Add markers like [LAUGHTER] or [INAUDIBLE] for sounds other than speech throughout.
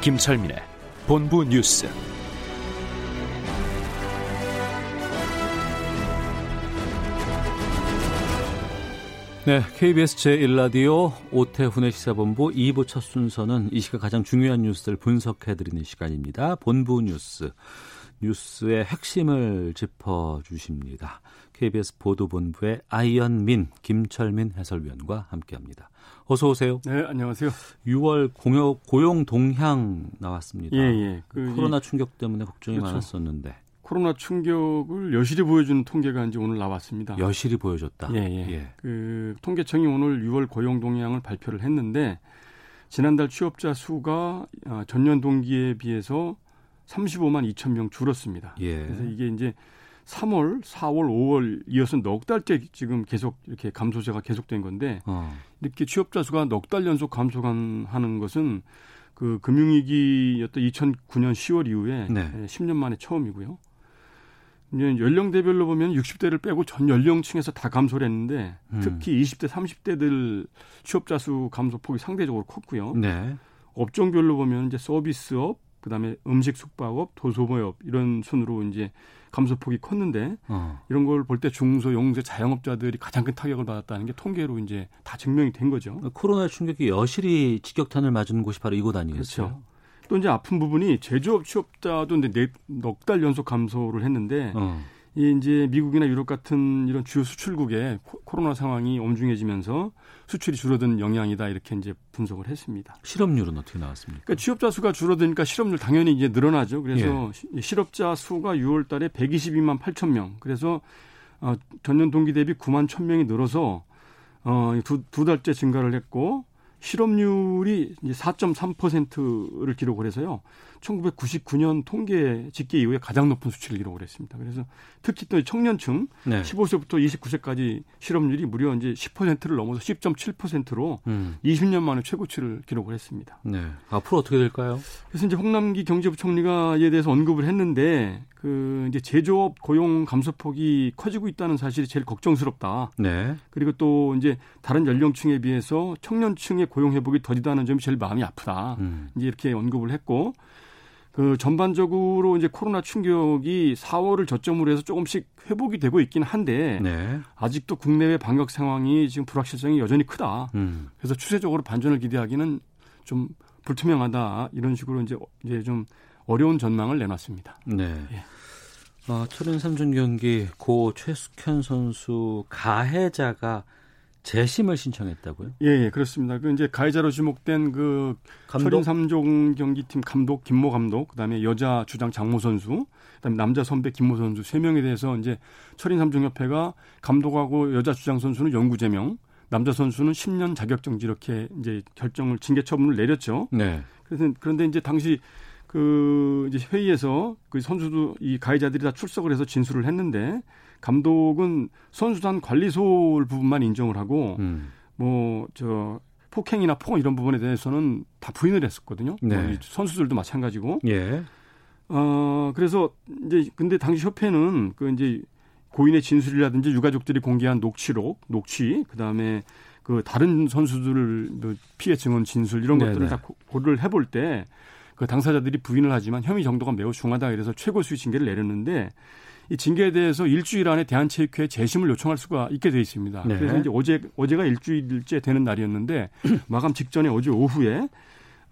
김철민의 본부 뉴스. 네, KBS 제1라디오 오태훈의 시사본부 2부 첫 순서는 이 시각 가장 중요한 뉴스를 분석해드리는 시간입니다. 본부 뉴스, 뉴스의 핵심을 짚어주십니다. KBS 보도본부의 아이언민, 김철민 해설위원과 함께합니다. 어서 오세요. 네, 안녕하세요. 6월 공여, 고용 동향 나왔습니다. 예, 예. 그 코로나 이, 충격 때문에 걱정이 그렇죠. 많았었는데 코로나 충격을 여실히 보여주는 통계가 이제 오늘 나왔습니다. 여실히 보여줬다. 예, 예. 예. 그 통계청이 오늘 6월 고용 동향을 발표를 했는데 지난달 취업자 수가 아, 전년 동기에 비해서 35만 2천 명 줄었습니다. 예. 그래서 이게 이제 3월, 4월, 5월 이어서 넉 달째 지금 계속 이렇게 감소세가 계속된 건데 어. 이렇게 취업자 수가 넉 달 연속 감소하는 것은 그 금융위기였던 2009년 10월 이후에 네. 예, 10년 만에 처음이고요. 이제 연령대별로 보면 60대를 빼고 전 연령층에서 다 감소를 했는데 음. 특히 20대, 30대들 취업자 수 감소폭이 상대적으로 컸고요. 네. 업종별로 보면 이제 서비스업, 그다음에 음식 숙박업, 도소모업 이런 순으로 이제 감소폭이 컸는데 어. 이런 걸 볼 때 중소, 영세 자영업자들이 가장 큰 타격을 받았다는 게 통계로 이제 다 증명이 된 거죠. 코로나 충격이 여실히 직격탄을 맞은 곳이 바로 이곳 아니겠어요? 그렇죠. 또 이제 아픈 부분이 제조업 취업자도 이제 넉 달 연속 감소를 했는데 어. 이 이제 미국이나 유럽 같은 이런 주요 수출국에 코- 코로나 상황이 엄중해지면서 수출이 줄어든 영향이다 이렇게 이제 분석을 했습니다. 실업률은 어떻게 나왔습니까? 그러니까 취업자 수가 줄어드니까 실업률 당연히 이제 늘어나죠. 그래서 시- 실업자 수가 6월 달에 122만 8천 명. 그래서 어, 전년 동기 대비 9만 1천 명이 늘어서 어, 두, 두 달째 증가를 했고 실업률이 이제 4.3%를 기록을 해서요. 1999년 통계 집계 이후에 가장 높은 수치를 기록을 했습니다. 그래서 특히 또 청년층 네. 15세부터 29세까지 실업률이 무려 이제 10%를 넘어서 10.7%로 음. 20년 만에 최고치를 기록을 했습니다. 네. 앞으로 어떻게 될까요? 그래서 이제 홍남기 경제부총리가 이에 대해서 언급을 했는데 그 이제 제조업 고용 감소폭이 커지고 있다는 사실이 제일 걱정스럽다. 네. 그리고 또 이제 다른 연령층에 비해서 청년층의 고용 회복이 더디다는 점이 제일 마음이 아프다. 음. 이제 이렇게 언급을 했고 그 전반적으로 이제 코로나 충격이 4월을 저점으로 해서 조금씩 회복이 되고 있긴 한데 네. 아직도 국내외 방역 상황이 지금 불확실성이 여전히 크다. 음. 그래서 추세적으로 반전을 기대하기는 좀 불투명하다 이런 식으로 이제 이제 좀 어려운 전망을 내놨습니다. 네. 예. 어, 철인 3준 경기 고 최숙현 선수 가해자가 재심을 신청했다고요? 예, 예, 그렇습니다. 그 이제 가해자로 지목된 그? 철인 3종 경기팀 감독 김모 감독, 그다음에 여자 주장 장모 선수, 그다음에 남자 선배 김모 선수 세 명에 대해서 이제 철인 3종 협회가 감독하고 여자 주장 선수는 영구 제명, 남자 선수는 10년 자격 정지 이렇게 이제 결정을 징계 처분을 내렸죠. 네. 그래서 그런데 이제 당시 그 이제 회의에서 그 선수도 이 가해자들이 다 출석을 해서 진술을 했는데 감독은 선수단 관리소를 부분만 인정을 하고 음. 뭐저 폭행이나 폭언 이런 부분에 대해서는 다 부인을 했었거든요. 네. 뭐이 선수들도 마찬가지고. 예. 어 그래서 이제 근데 당시 협회는 그 이제 고인의 진술이라든지 유가족들이 공개한 녹취록, 녹취, 그다음에 그 다른 선수들 피해 증언 진술 이런 네네. 것들을 다 고- 고려를 해볼 때 그 당사자들이 부인을 하지만 혐의 정도가 매우 중하다 그래서 최고 수위 징계를 내렸는데 이 징계에 대해서 일주일 안에 대한체육회에 재심을 요청할 수가 있게 돼 있습니다. 네. 그래서 이제 어제 어제가 일주일째 되는 날이었는데 [CLEARS THROAT] 마감 직전에 어제 오후에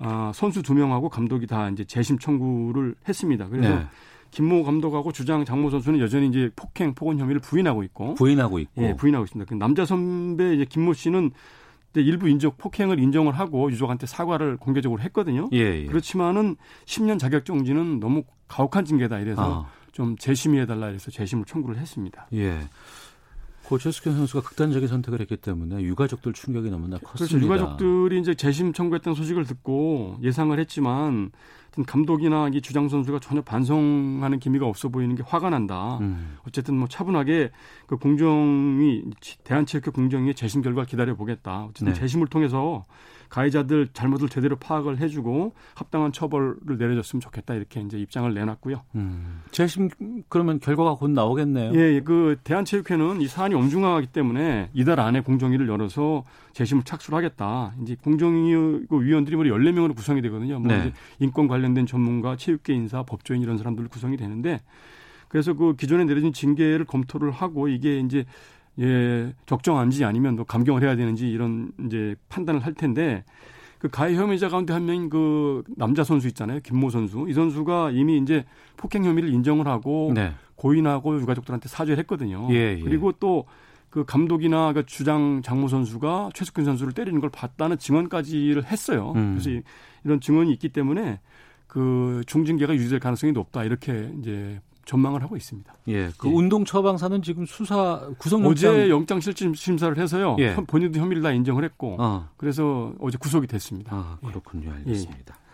아, 선수 두 명하고 감독이 다 이제 재심 청구를 했습니다. 그래서 네. 김모 감독하고 주장 장모 선수는 여전히 이제 폭행 폭언 혐의를 부인하고 있고 부인하고 있고. 예, 부인하고 있습니다. 그 남자 선배 이제 김모 씨는 일부 인정 폭행을 인정을 하고 유족한테 사과를 공개적으로 했거든요. 예, 예. 그렇지만은 10년 자격 정지는 너무 가혹한 징계다 이래서 아. 좀 재심의해 달라 해서 재심을 청구를 했습니다. 예. 고 최숙현 선수가 극단적인 선택을 했기 때문에 유가족들 충격이 너무나 컸습니다. 그렇죠. 유가족들이 이제 재심 청구했던 소식을 듣고 예상을 했지만 감독이나 이 주장 선수가 전혀 반성하는 기미가 없어 보이는 게 화가 난다. 음. 어쨌든 뭐 차분하게 그 공정이 대한체육회 공정위의 재심 결과 기다려 보겠다. 어쨌든 네. 재심을 통해서 가해자들 잘못을 제대로 파악을 해주고 합당한 처벌을 내려줬으면 좋겠다 이렇게 이제 입장을 내놨고요. 음. 재심 그러면 결과가 곧 나오겠네요. 예, 예, 그 대한체육회는 이 사안이 엄중하기 때문에 이달 안에 공정위를 열어서 재심을 착수하겠다. 이제 공정위 그 위원들이 뭐 14명으로 구성이 되거든요. 뭐 네. 인권 관련 된 전문가, 체육계 인사, 법조인 이런 사람들 구성이 되는데 그래서 그 기존에 내려진 징계를 검토를 하고 이게 이제 예, 적정한지 아니면 또 감경을 해야 되는지 이런 이제 판단을 할 텐데 그 가해 혐의자 가운데 한 명인 그 남자 선수 있잖아요. 김모 선수. 이 선수가 이미 이제 폭행 혐의를 인정을 하고 네. 고인하고 유가족들한테 사죄를 했거든요. 예, 예. 그리고 또 그 감독이나 그 주장 장모 선수가 최석근 선수를 때리는 걸 봤다는 증언까지를 했어요. 음. 그래서 이런 증언이 있기 때문에 그 중징계가 유지될 가능성이 높다 이렇게 이제 전망을 하고 있습니다. 예, 그 예. 운동 처방사는 지금 수사 구속영장 어제 영장 실질 심사를 해서요. 예. 본인도 혐의를 다 인정을 했고, 어. 그래서 어제 구속이 됐습니다. 아, 그렇군요, 알겠습니다. 예.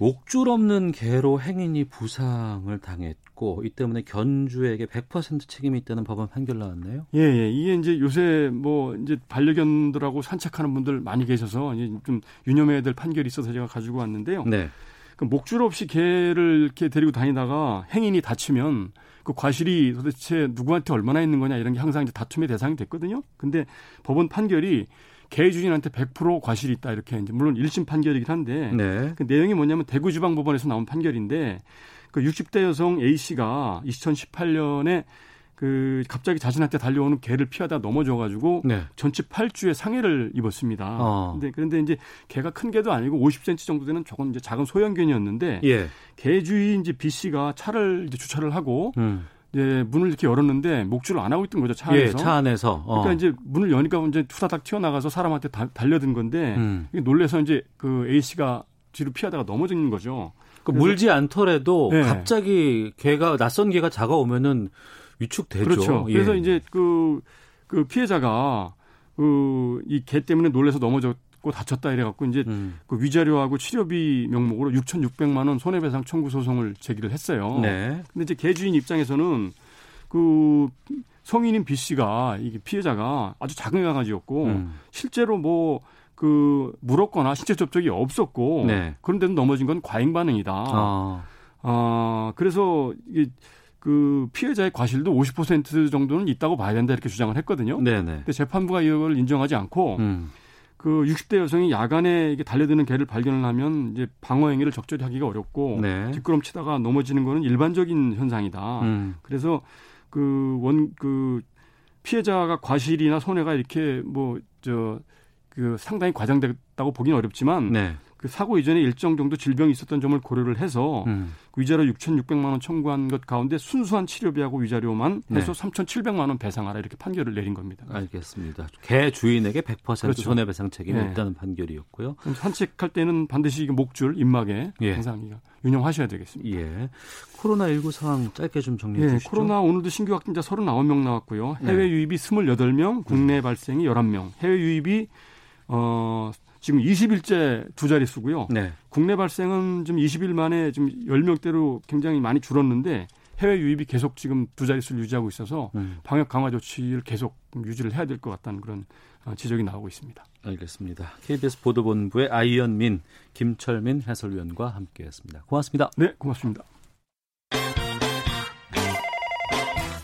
옥줄 없는 개로 행인이 부상을 당했고 이 때문에 견주에게 100% 책임이 있다는 법원 판결 나왔네요. 예, 예. 이게 이제 요새 뭐 이제 반려견들하고 산책하는 분들 많이 계셔서 이제 좀 유념해야 될 판결이 있어서 제가 가지고 왔는데요. 네. 그 목줄 없이 개를 이렇게 데리고 다니다가 행인이 다치면 그 과실이 도대체 누구한테 얼마나 있는 거냐 이런 게 항상 이제 다툼의 대상이 됐거든요. 근데 법원 판결이 개 주인한테 100% 과실이 있다 이렇게 이제 물론 1심 판결이긴 한데 네. 그 내용이 뭐냐면 대구지방법원에서 나온 판결인데 그 60대 여성 A 씨가 2018년에 그 갑자기 자신한테 달려오는 개를 피하다 넘어져가지고 네. 전치 8주에 상해를 입었습니다. 어. 근데 그런데 이제 개가 큰 개도 아니고 50cm 정도 되는 조금 이제 작은 소형견이었는데 예. 개 주인 이제 B 씨가 차를 이제 주차를 하고 음. 이제 문을 이렇게 열었는데 목줄을 안 하고 있던 거죠 차 안에서. 예, 차 안에서. 어. 그러니까 이제 문을 여니까 이제 투다닥 튀어나가서 사람한테 다, 달려든 건데 음. 놀래서 이제 그 A 씨가 뒤로 피하다가 넘어지는 거죠. 그 물지 않더라도 네. 갑자기 개가 낯선 개가 다가오면은 위축되죠. 그렇죠. 예. 그래서 이제 그, 그 피해자가 그 이 개 때문에 놀래서 넘어졌 고 다쳤다 이래갖고 이제 음. 그 위자료하고 치료비 명목으로 6,600만 원 손해배상 청구 소송을 제기를 했어요. 네. 근데 이제 개 주인 입장에서는 그 성인인 B 씨가 이게 피해자가 아주 작은 강아지였고 음. 실제로 뭐 그 물었거나 신체 접촉이 없었고 네. 그런데도 넘어진 건 과잉 반응이다. 아. 아 그래서 이게 그 피해자의 과실도 50% 정도는 있다고 봐야 된다 이렇게 주장을 했거든요. 네네. 근데 재판부가 이걸 인정하지 않고 음. 그 60대 여성이 야간에 이게 달려드는 개를 발견을 하면 이제 방어 행위를 적절히 하기가 어렵고 네. 뒷걸음치다가 넘어지는 거는 일반적인 현상이다. 음. 그래서 그 원그 그 피해자가 과실이나 손해가 이렇게 뭐 저 그 상당히 과장됐다고 보기는 어렵지만 네. 그 사고 이전에 일정 정도 질병이 있었던 점을 고려를 해서 음. 위자료 6,600만 원 청구한 것 가운데 순수한 치료비하고 위자료만 해서 네. 3,700만 원 배상하라 이렇게 판결을 내린 겁니다. 알겠습니다. 개 주인에게 100% 그렇죠. 손해배상 책임이 네. 있다는 판결이었고요. 산책할 때는 반드시 목줄, 입막에 예. 항상 유념하셔야 되겠습니다. 예. 코로나19 상황 짧게 좀 정리해 예, 주시죠. 코로나 오늘도 신규 확진자 39명 나왔고요. 해외 네. 유입이 28명, 국내 음. 발생이 11명. 해외 유입이 어 지금 20일째 두 자릿수고요. 네. 국내 발생은 좀 20일 만에 좀 10명대로 굉장히 많이 줄었는데 해외 유입이 계속 지금 두 자릿수를 유지하고 있어서 음. 방역 강화 조치를 계속 유지를 해야 될 것 같다는 그런 어, 지적이 나오고 있습니다. 알겠습니다. KBS 보도본부의 아이언민, 김철민 해설위원과 함께했습니다. 고맙습니다. 네, 고맙습니다.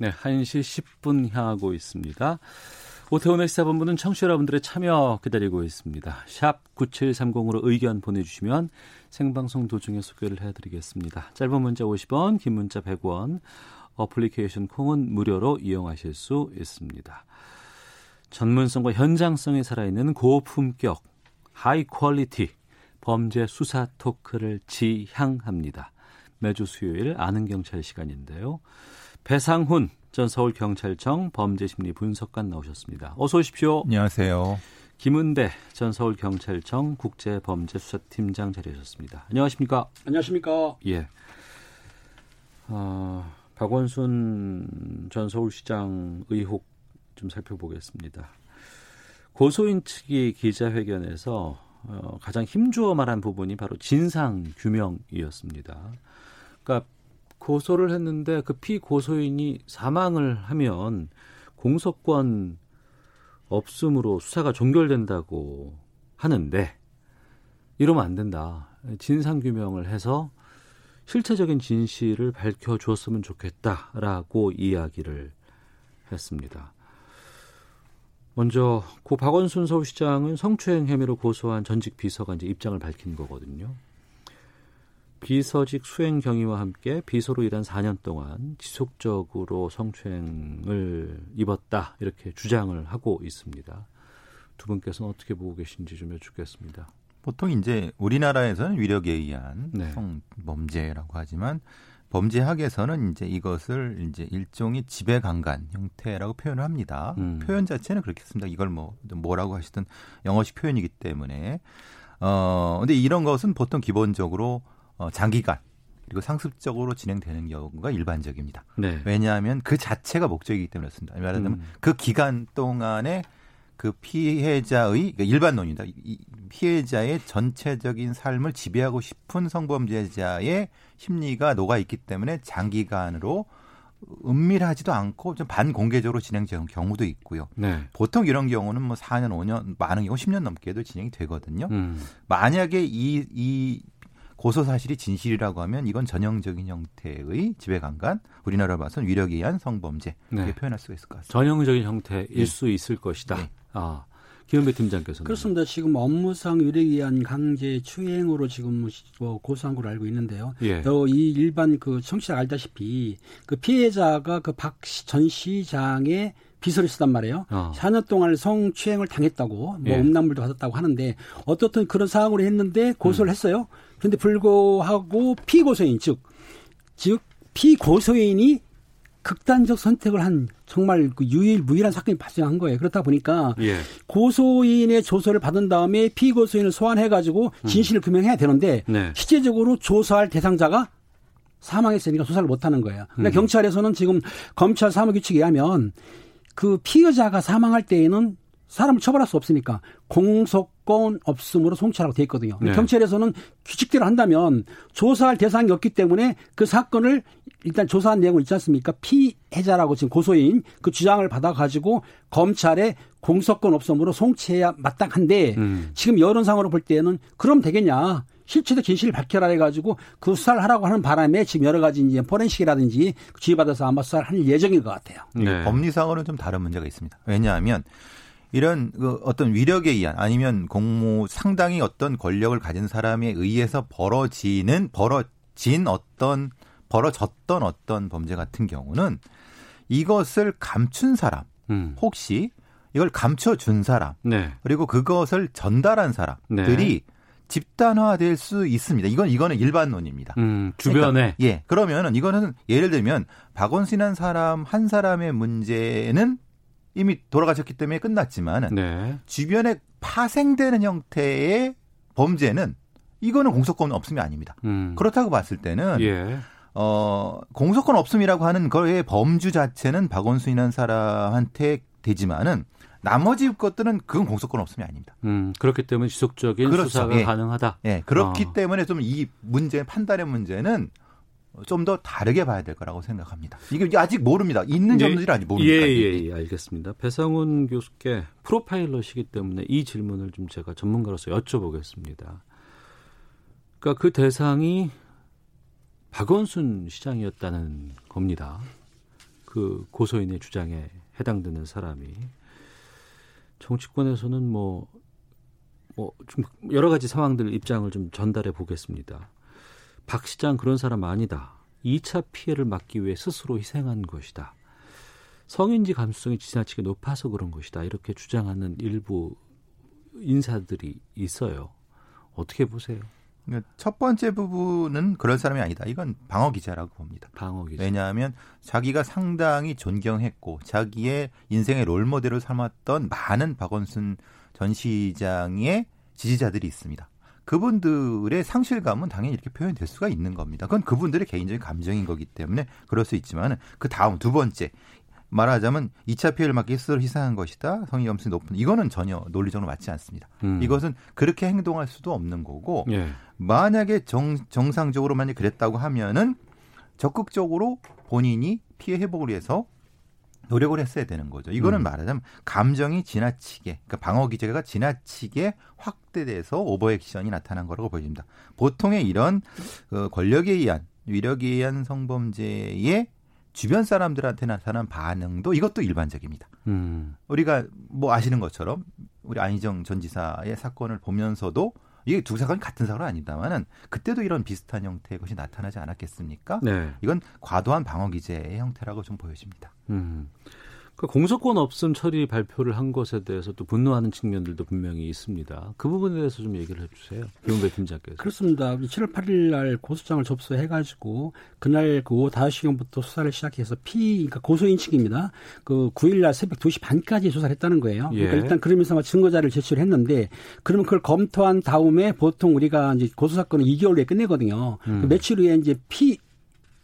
네, 1시 10분 향하고 있습니다. 오태훈의 시사본부는 청취자 여러분들의 참여 기다리고 있습니다. 샵 9730으로 의견 보내주시면 생방송 도중에 소개를 해드리겠습니다. 짧은 문자 50원, 긴 문자 100원, 어플리케이션 콩은 무료로 이용하실 수 있습니다. 전문성과 현장성이 살아있는 고품격, high quality 범죄 수사 토크를 지향합니다. 매주 수요일 아는 경찰 시간인데요. 배상훈 전 서울경찰청 범죄심리 분석관 나오셨습니다. 어서 오십시오. 안녕하세요. 김은배 전 서울경찰청 국제범죄수사팀장 자리하셨습니다. 안녕하십니까? 안녕하십니까? 예. 어, 박원순 전 서울시장 의혹 좀 살펴보겠습니다. 고소인 측이 기자회견에서 어, 가장 힘주어 말한 부분이 바로 진상 규명이었습니다. 그러니까 고소를 했는데 그 피고소인이 사망을 하면 공소권 없음으로 수사가 종결된다고 하는데 이러면 안 된다. 진상 규명을 해서 실체적인 진실을 밝혀 주었으면 좋겠다라고 이야기를 했습니다. 먼저 고 박원순 서울시장은 성추행 혐의로 고소한 전직 비서가 이제 입장을 밝힌 거거든요. 비서직 수행 경위와 함께 비서로 일한 4년 동안 지속적으로 성추행을 입었다 이렇게 주장을 하고 있습니다. 두 분께서는 어떻게 보고 계신지 좀 여쭙겠습니다. 보통 이제 우리나라에서는 위력에 의한 네. 성범죄라고 하지만 범죄학에서는 이제 이것을 이제 일종의 지배 강간 형태라고 표현을 합니다. 음. 표현 자체는 그렇게 씁니다. 이걸 뭐 뭐라고 하시든 영어식 표현이기 때문에 어 근데 이런 것은 보통 기본적으로 어 장기간 그리고 상습적으로 진행되는 경우가 일반적입니다. 네. 왜냐하면 그 자체가 목적이기 때문에 그렇습니다. 말하자면 음. 그 기간 동안에 그 피해자의 그러니까 일반론입니다. 이 피해자의 전체적인 삶을 지배하고 싶은 성범죄자의 심리가 녹아 있기 때문에 장기간으로 은밀하지도 않고 좀 반공개적으로 진행되는 경우도 있고요. 네. 보통 이런 경우는 뭐 4년, 5년, 많은 경우 10년 넘게도 진행이 되거든요. 음. 만약에 이, 이 고소 사실이 진실이라고 하면 이건 전형적인 형태의 지배 강간, 우리나라로 봐서는 위력에 의한 성범죄 이렇게 네. 표현할 수가 있을 것 같습니다. 전형적인 형태일 네. 수 있을 것이다. 네. 아, 김은배 팀장께서는 그렇습니다. 지금 업무상 위력에 의한 강제 추행으로 지금 뭐 고소한 걸로 알고 있는데요. 예. 어, 이 일반 그 청취자 알다시피 그 피해자가 그 박 전 시장의 비서를 쓰단 말이에요. 어. 4년 동안 성추행을 당했다고 뭐 예. 음란물도 받았다고 하는데 어떻든 그런 상황으로 했는데 음. 고소를 했어요. 그런데 불구하고 피고소인 즉, 즉 피고소인이 극단적 선택을 한 정말 그 유일무이한 사건이 발생한 거예요. 그렇다 보니까 예. 고소인의 조서를 받은 다음에 피고소인을 소환해가지고 진실을 규명해야 되는데 네. 실제적으로 조사할 대상자가 사망했으니까 조사를 못하는 거예요. 그러니까 음. 경찰에서는 지금 검찰 사무규칙에 의하면 그 피의자가 사망할 때에는 사람을 처벌할 수 없으니까 공소권 없음으로 송치하라고 돼 있거든요. 네. 경찰에서는 규칙대로 한다면 조사할 대상이 없기 때문에 그 사건을 일단 조사한 내용을 있지 않습니까? 피해자라고 지금 고소인 그 주장을 받아가지고 검찰에 공소권 없음으로 송치해야 마땅한데 음. 지금 여론상으로 볼 때는 그럼 되겠냐? 실체적 진실을 밝혀라 해가지고 그 수사를 하라고 하는 바람에 지금 여러 가지 이제 포렌식이라든지 지휘받아서 아마 수사를 할 예정인 것 같아요. 네. 법리상으로는 좀 다른 문제가 있습니다. 왜냐하면 이런 그 어떤 위력에 의한 아니면 공무 상당히 어떤 권력을 가진 사람에 의해서 벌어지는 벌어진 어떤 벌어졌던 어떤 범죄 같은 경우는 이것을 감춘 사람 음. 혹시 이걸 감춰준 사람 네. 그리고 그것을 전달한 사람들이 집단화될 수 있습니다. 이건 이거는 일반론입니다. 음, 주변에 그러니까, 예. 그러면은 이거는 예를 들면 박원순이라는 사람 한 사람의 문제는 이미 돌아가셨기 때문에 끝났지만 네. 주변에 파생되는 형태의 범죄는 이거는 공소권 없음이 아닙니다. 음. 그렇다고 봤을 때는 예. 어 공소권 없음이라고 하는 거의 범주 자체는 박원순이라는 사람한테 되지만은 나머지 것들은 그건 공소권 없음이 아닙니다. 음, 그렇기 때문에 지속적인 그렇죠. 수사가 예. 가능하다. 예, 그렇기 어. 때문에 좀 이 문제 판단의 문제는 좀 더 다르게 봐야 될 거라고 생각합니다. 이게 아직 모릅니다. 있는 예, 점들이 아직 모릅니다. 예, 예, 예, 알겠습니다. 배상훈 교수께 프로파일러시기 때문에 이 질문을 좀 제가 전문가로서 여쭤보겠습니다. 그러니까 그 대상이 박원순 시장이었다는 겁니다. 그 고소인의 주장에 해당되는 사람이 정치권에서는 뭐, 뭐, 좀 여러 가지 상황들 입장을 좀 전달해 보겠습니다. 박 시장 그런 사람 아니다. 2차 피해를 막기 위해 스스로 희생한 것이다. 성인지 감수성이 지나치게 높아서 그런 것이다. 이렇게 주장하는 일부 인사들이 있어요. 어떻게 보세요? 그러니까 첫 번째 부분은 그런 사람이 아니다. 이건 방어 기자라고 봅니다. 방어 기자. 왜냐하면 자기가 상당히 존경했고 자기의 인생의 롤 모델을 삼았던 많은 박원순 전 시장의 지지자들이 있습니다. 그분들의 상실감은 당연히 이렇게 표현될 수가 있는 겁니다. 그건 그분들의 개인적인 감정인 거기 때문에 그럴 수 있지만 그 다음 두 번째 말하자면 2차 피해를 막기 스스로 희생한 것이다. 성의 염수이 높은 이거는 전혀 논리적으로 맞지 않습니다. 음. 이것은 그렇게 행동할 수도 없는 거고 예. 만약에 정, 정상적으로 만약 그랬다고 하면은 적극적으로 본인이 피해 회복을 위해서 노력을 했어야 되는 거죠. 이거는 음. 말하자면 감정이 지나치게, 그러니까 방어 기제가 지나치게 확대돼서 오버액션이 나타난 거라고 보여집니다. 보통의 이런 그 권력에 의한 위력에 의한 성범죄의 주변 사람들한테 나타난 반응도 이것도 일반적입니다. 음. 우리가 뭐 아시는 것처럼 우리 안희정 전 지사의 사건을 보면서도 이게 두 사건이 같은 사건은 아닙니다만은 그때도 이런 비슷한 형태의 것이 나타나지 않았겠습니까? 네. 이건 과도한 방어 기제의 형태라고 좀 보여집니다. 음. 그 공소권 없음 처리 발표를 한 것에 대해서 또 분노하는 측면들도 분명히 있습니다. 그 부분에 대해서 좀 얘기를 해주세요. 김은배 팀장께서. 그렇습니다. 7월 8일 날 고소장을 접수해가지고 그날 그 오후 5시경부터 수사를 시작해서 피, 그러니까 고소인 측입니다. 그 9일 날 새벽 2시 반까지 조사를 했다는 거예요. 그러니까 예. 일단 그러면서 증거자를 제출을 했는데 그러면 그걸 검토한 다음에 보통 우리가 이제 고소사건은 2개월 내에 끝내거든요. 음. 그 며칠 후에 이제 피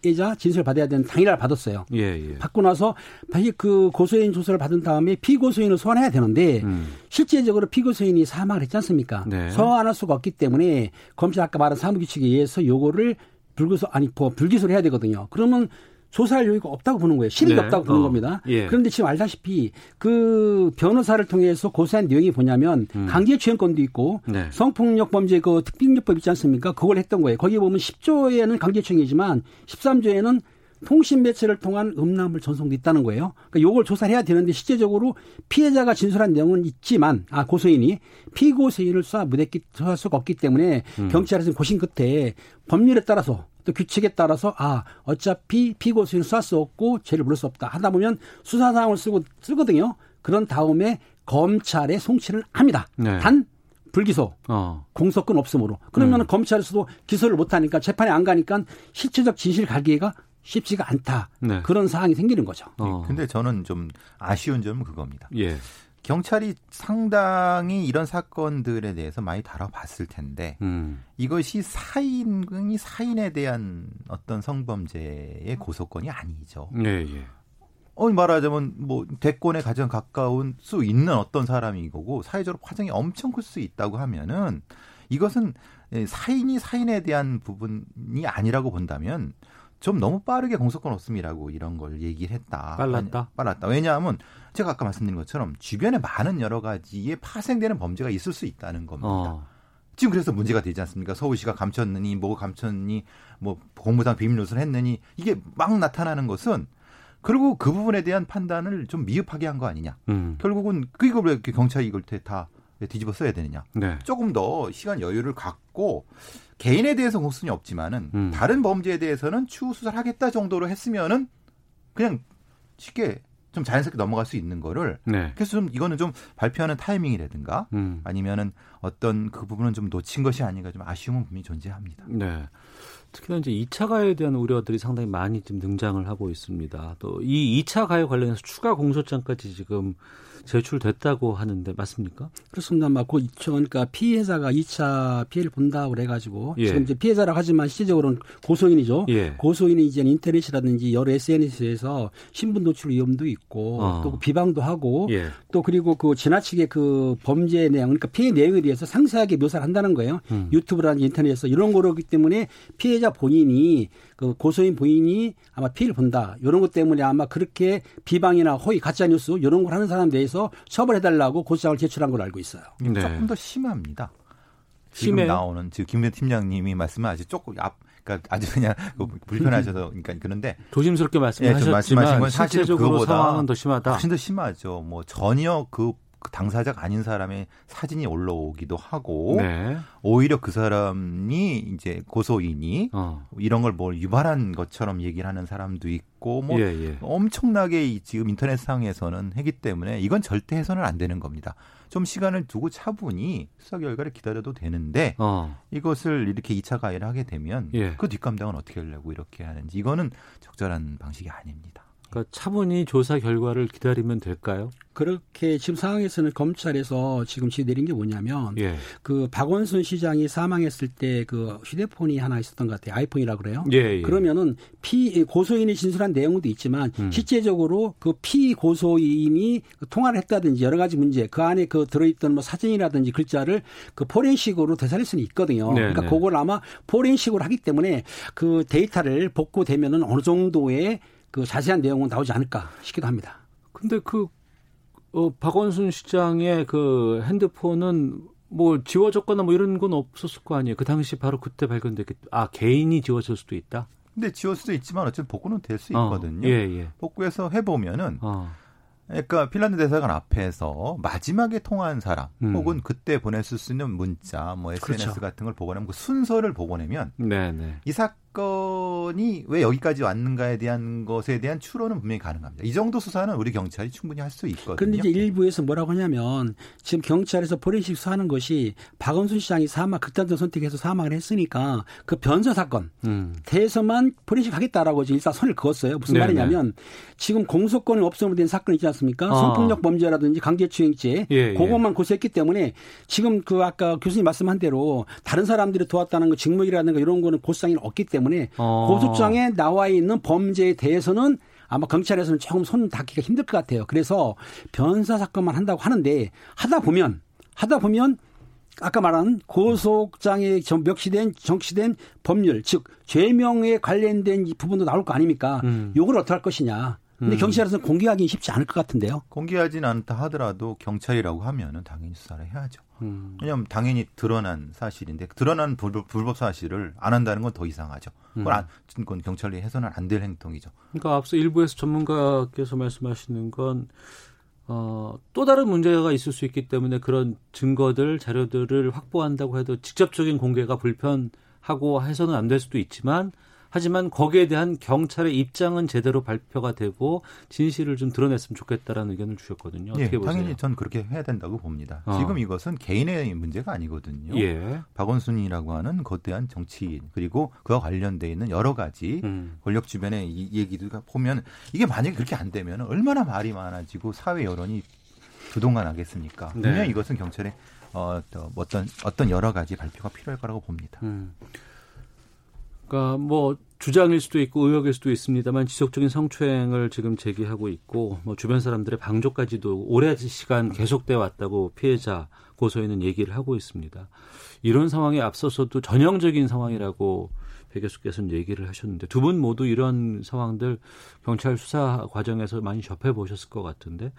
피해자 진술을 받아야 되는 당일날 받았어요. 예, 예. 받고 나서 다시 그 고소인 조사를 받은 다음에 피고소인을 소환해야 되는데 음. 실제적으로 피고소인이 사망을 했지 않습니까? 네. 소환할 수가 없기 때문에 검찰 아까 말한 사무규칙에 의해서 요거를 불구소 아니 뭐 불기소를 해야 되거든요. 그러면 조사할 여유가 없다고 보는 거예요. 실익이 네. 없다고 보는 어. 겁니다. 예. 그런데 지금 알다시피 그 변호사를 통해서 고소한 내용이 뭐냐면 음. 강제추행권도 있고 네. 성폭력 범죄 그 특별법법 있지 않습니까? 그걸 했던 거예요. 거기에 보면 10조에는 강제추행이지만 13조에는 통신 매체를 통한 음란물 전송도 있다는 거예요. 그러니까 요걸 조사를 해야 되는데 실제적으로 피해자가 진술한 내용은 있지만 아 고소인이 피고소인을 수사 못했기 수사할 수가 없기 때문에 음. 경찰에서 고심 끝에 법률에 따라서 또 규칙에 따라서 아 어차피 피고 수인 수사 수 없고 죄를 물을 수 없다 하다 보면 수사 사항을 쓰고 쓰거든요. 그런 다음에 검찰에 송치를 합니다. 네. 단 불기소, 어. 공소권 없음으로. 그러면 음. 검찰에서도 기소를 못하니까 재판에 안 가니까 실체적 진실 갈기가 쉽지가 않다. 네. 그런 상황이 생기는 거죠. 어. 근데 저는 좀 아쉬운 점은 그겁니다. 예. 경찰이 상당히 이런 사건들에 대해서 많이 다뤄봤을 텐데 음. 이것이 사인이 사인에 대한 어떤 성범죄의 고소권이 아니죠. 네, 예. 어 말하자면 뭐 대권에 가장 가까운 수 있는 어떤 사람이 거고 사회적으로 파장이 엄청 클 수 있다고 하면은 이것은 사인이 사인에 대한 부분이 아니라고 본다면 좀 너무 빠르게 공소권 없음이라고 이런 걸 얘기를 했다. 빨랐다. 빨랐다. 왜냐하면 제가 아까 말씀드린 것처럼 주변에 많은 여러 가지의 파생되는 범죄가 있을 수 있다는 겁니다. 어. 지금 그래서 문제가 되지 않습니까? 서울시가 감췄느니, 뭐 감췄니, 뭐 공무상 비밀 누설 했느니 이게 막 나타나는 것은 그리고 그 부분에 대한 판단을 좀 미흡하게 한 거 아니냐. 음. 결국은 그 이걸 왜 이렇게 경찰이 이걸 다 뒤집어 써야 되느냐. 네. 조금 더 시간 여유를 갖고 개인에 대해서 공순이 없지만은 음. 다른 범죄에 대해서는 추후 수사를 하겠다 정도로 했으면은 그냥 쉽게 좀 자연스럽게 넘어갈 수 있는 거를 네. 그래서 좀 이거는 좀 발표하는 타이밍이라든가 음. 아니면은 어떤 그 부분은 좀 놓친 것이 아닌가 좀 아쉬움은 분명히 존재합니다. 네. 특히나 이제 2차 가해에 대한 우려들이 상당히 많이 지금 등장을 하고 있습니다. 또 이 2차 가해 관련해서 추가 공소장까지 지금 제출됐다고 하는데 맞습니까? 그렇습니다. 맞고 그러니까 피해자가 2차 피해를 본다고 그래가지고 예. 지금 이제 피해자라고 하지만 실질적으로는 고소인이죠. 예. 고소인이 이제 인터넷이라든지 여러 SNS에서 신분 노출 위험도 있고 어. 또 비방도 하고 예. 또 그리고 그 지나치게 그 범죄 내용 그러니까 피해 내용에 대해서 상세하게 묘사를 한다는 거예요. 음. 유튜브라든지 인터넷에서 이런 거로기 때문에 피해자 본인이 그 고소인 본인이 아마 피해를 본다. 이런 것 때문에 아마 그렇게 비방이나 허위 가짜 뉴스 이런 걸 하는 사람 대해서 처벌해달라고 고소장을 제출한 걸로 알고 있어요. 네. 조금 더 심합니다. 지금 심해요? 나오는 지금 김현 팀장님이 말씀은 아직 조금 앞 그러니까 아주 그냥 그 불편하셔서 그러니까 그런데 조심스럽게 말씀하셨지만 예, 말씀하신 건 사실 그거보다 상황은 더 심하다. 훨씬 더 심하죠. 뭐 전혀 그그 당사자가 아닌 사람의 사진이 올라오기도 하고 네. 오히려 그 사람이 이제 고소인이 어. 이런 걸 뭘 유발한 것처럼 얘기를 하는 사람도 있고 뭐 예, 예. 엄청나게 이 지금 인터넷상에서는 하기 때문에 이건 절대 해서는 안 되는 겁니다. 좀 시간을 두고 차분히 수사 결과를 기다려도 되는데 어. 이것을 이렇게 2차 가해를 하게 되면 예. 그 뒷감당은 어떻게 하려고 이렇게 하는지 이거는 적절한 방식이 아닙니다. 그러니까 차분히 조사 결과를 기다리면 될까요? 그렇게 지금 상황에서는 검찰에서 지금 지금 내린 게 뭐냐면 예. 그 박원순 시장이 사망했을 때 그 휴대폰이 하나 있었던 것 같아요. 아이폰이라 그래요. 예, 예. 그러면은 피 고소인이 진술한 내용도 있지만 음. 실제적으로 그 피 고소인이 통화를 했다든지 여러 가지 문제 그 안에 그 들어있던 뭐 사진이라든지 글자를 그 포렌식으로 되살릴 수는 있거든요. 네, 그러니까 네. 그걸 아마 포렌식으로 하기 때문에 그 데이터를 복구되면은 어느 정도의 그 자세한 내용은 나오지 않을까 싶기도 합니다. 근데 그 어, 박원순 시장의 그 핸드폰은 뭐 지워졌거나 뭐 이런 건 없었을 거 아니에요. 그 당시 바로 그때 발견됐겠. 아 개인이 지워질 수도 있다. 근데 지울 수도 있지만 어차피 복구는 될수 어, 있거든요. 예, 예. 복구해서 해보면은 어. 그러니까 핀란드 대사관 앞에서 마지막에 통화한 사람 음. 혹은 그때 보냈을 수 있는 문자, 뭐 SNS 그렇죠. 같은 걸 보고내면 그 순서를 보고내면 네, 네. 이 사 건이 왜 여기까지 왔는가에 대한 것에 대한 추론은 분명히 가능합니다. 이 정도 수사는 우리 경찰이 충분히 할 수 있거든요. 그런데 이제 일부에서 뭐라고 하냐면 지금 경찰에서 포렌식 수사하는 것이 박원순 시장이 사망 극단적 선택해서 사망을 했으니까 그 변사 사건 음. 대해서만 포렌식 하겠다라고 지금 일단 선을 그었어요. 무슨 네네. 말이냐면 지금 공소권이 없음으로 된 사건 있지 않습니까? 어. 성폭력 범죄라든지 강제추행죄 예, 예. 그것만 고소했기 때문에 지금 그 아까 교수님 말씀한 대로 다른 사람들이 도왔다는 거 직무이라든가 이런 거는 고소장이 없기 때문에 어. 고소장에 나와 있는 범죄에 대해서는 아마 경찰에서는 조금 손 닿기가 힘들 것 같아요. 그래서 변사 사건만 한다고 하는데 하다 보면 하다 보면 아까 말한 고소장에 정- 명시된 정시된 법률 즉 죄명에 관련된 이 부분도 나올 거 아닙니까? 음. 요걸 어떻게 할 것이냐. 근데 음. 경찰에서는 공개하기는 쉽지 않을 것 같은데요. 공개하진 않다 하더라도 경찰이라고 하면은 당연히 수사를 해야죠. 음. 왜냐하면 당연히 드러난 사실인데 드러난 불법, 불법 사실을 안 한다는 건 더 이상하죠. 그건, 음. 안, 그건 경찰이 해서는 안 될 행동이죠. 그러니까 앞서 일부에서 전문가께서 말씀하시는 건 어, 또 다른 문제가 있을 수 있기 때문에 그런 증거들, 자료들을 확보한다고 해도 직접적인 공개가 불편하고 해서는 안 될 수도 있지만 하지만 거기에 대한 경찰의 입장은 제대로 발표가 되고 진실을 좀 드러냈으면 좋겠다라는 의견을 주셨거든요. 예, 어떻게 보세요? 당연히 전 그렇게 해야 된다고 봅니다. 어. 지금 이것은 개인의 문제가 아니거든요. 예. 박원순이라고 하는 거대한 정치인 그리고 그와 관련돼 있는 여러 가지 음. 권력 주변의 이 얘기가 보면 이게 만약에 그렇게 안 되면 얼마나 말이 많아지고 사회 여론이 부동하겠습니까? 네. 분명 히 이것은 경찰의 어, 또 어떤 어떤 여러 가지 발표가 필요할 거라고 봅니다. 음. 그러니까 뭐 주장일 수도 있고 의혹일 수도 있습니다만 지속적인 성추행을 지금 제기하고 있고 뭐 주변 사람들의 방조까지도 오랜 시간 계속돼 왔다고 피해자 고소인은 얘기를 하고 있습니다. 이런 상황에 앞서서도 전형적인 상황이라고 배 교수께서는 얘기를 하셨는데 두 분 모두 이런 상황들 경찰 수사 과정에서 많이 접해 보셨을 것 같은데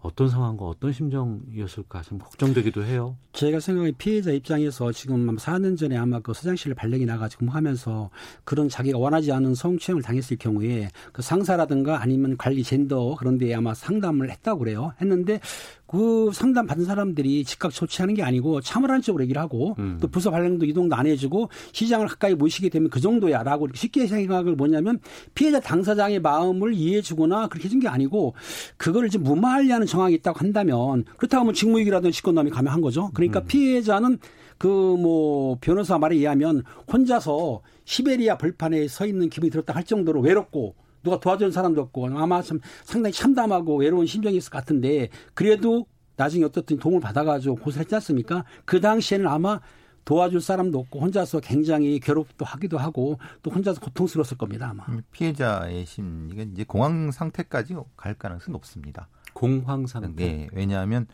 어떤 상황과 어떤 심정이었을까 좀 걱정되기도 해요. 제가 생각에 피해자 입장에서 지금 4년 전에 아마 그 서장실 발령이 나가지고 하면서 그런 자기가 원하지 않은 성추행을 당했을 경우에 그 상사라든가 아니면 관리 젠더 그런 데에 아마 상담을 했다고 그래요. 했는데 그 상담 받은 사람들이 즉각 조치하는 게 아니고 참으라는 쪽으로 얘기를 하고 음. 또 부서 발령도 이동도 안 해주고 시장을 가까이 모시게 되면 그 정도야라고 이렇게 쉽게 생각을 뭐냐면 피해자 당사자의 마음을 이해해주거나 그렇게 해준 게 아니고 그거를 좀 무마하려는 정황이 있다고 한다면 그렇다고 하면 직무유기라든지 직권남이 가면 한 거죠. 그러니까 피해자는 그 뭐 변호사 말에 의하면 혼자서 시베리아 벌판에 서 있는 기분이 들었다 할 정도로 외롭고 누가 도와주는 사람도 없고 아마 참 상당히 참담하고 외로운 심정이 있을 것 같은데 그래도 나중에 어떻든 도움을 받아가지고 고소를 했지 않습니까? 그 당시에는 아마 도와줄 사람도 없고 혼자서 굉장히 괴롭도 하기도 하고 또 혼자서 고통스러웠을 겁니다 아마. 피해자의 심리가 이제 공황 상태까지 갈 가능성이 높습니다. 공황 상태. 네, 왜냐하면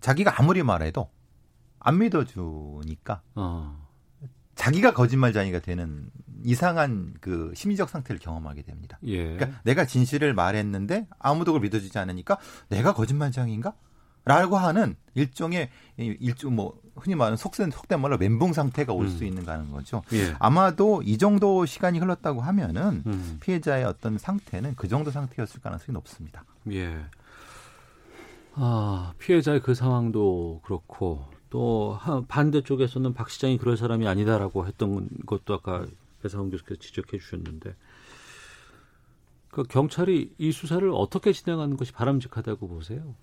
자기가 아무리 말해도 안 믿어주니까 어. 자기가 거짓말쟁이가 되는 이상한 그 심리적 상태를 경험하게 됩니다. 예. 그러니까 내가 진실을 말했는데 아무도 그걸 믿어주지 않으니까 내가 거짓말쟁이인가? 라고 하는 일종의 일종 뭐 흔히 말하는 속된 속된 말로 멘붕 상태가 올수 음. 있는 가는 거죠. 예. 아마도 이 정도 시간이 흘렀다고 하면은 음. 피해자의 어떤 상태는 그 정도 상태였을 가능성이 높습니다. 예. 아, 피해자의 그 상황도 그렇고 또 반대쪽에서는 박 시장이 그럴 사람이 아니다라고 했던 것도 아까 배상훈 교수께서 지적해 주셨는데 그 경찰이 이 수사를 어떻게 진행하는 것이 바람직하다고 보세요?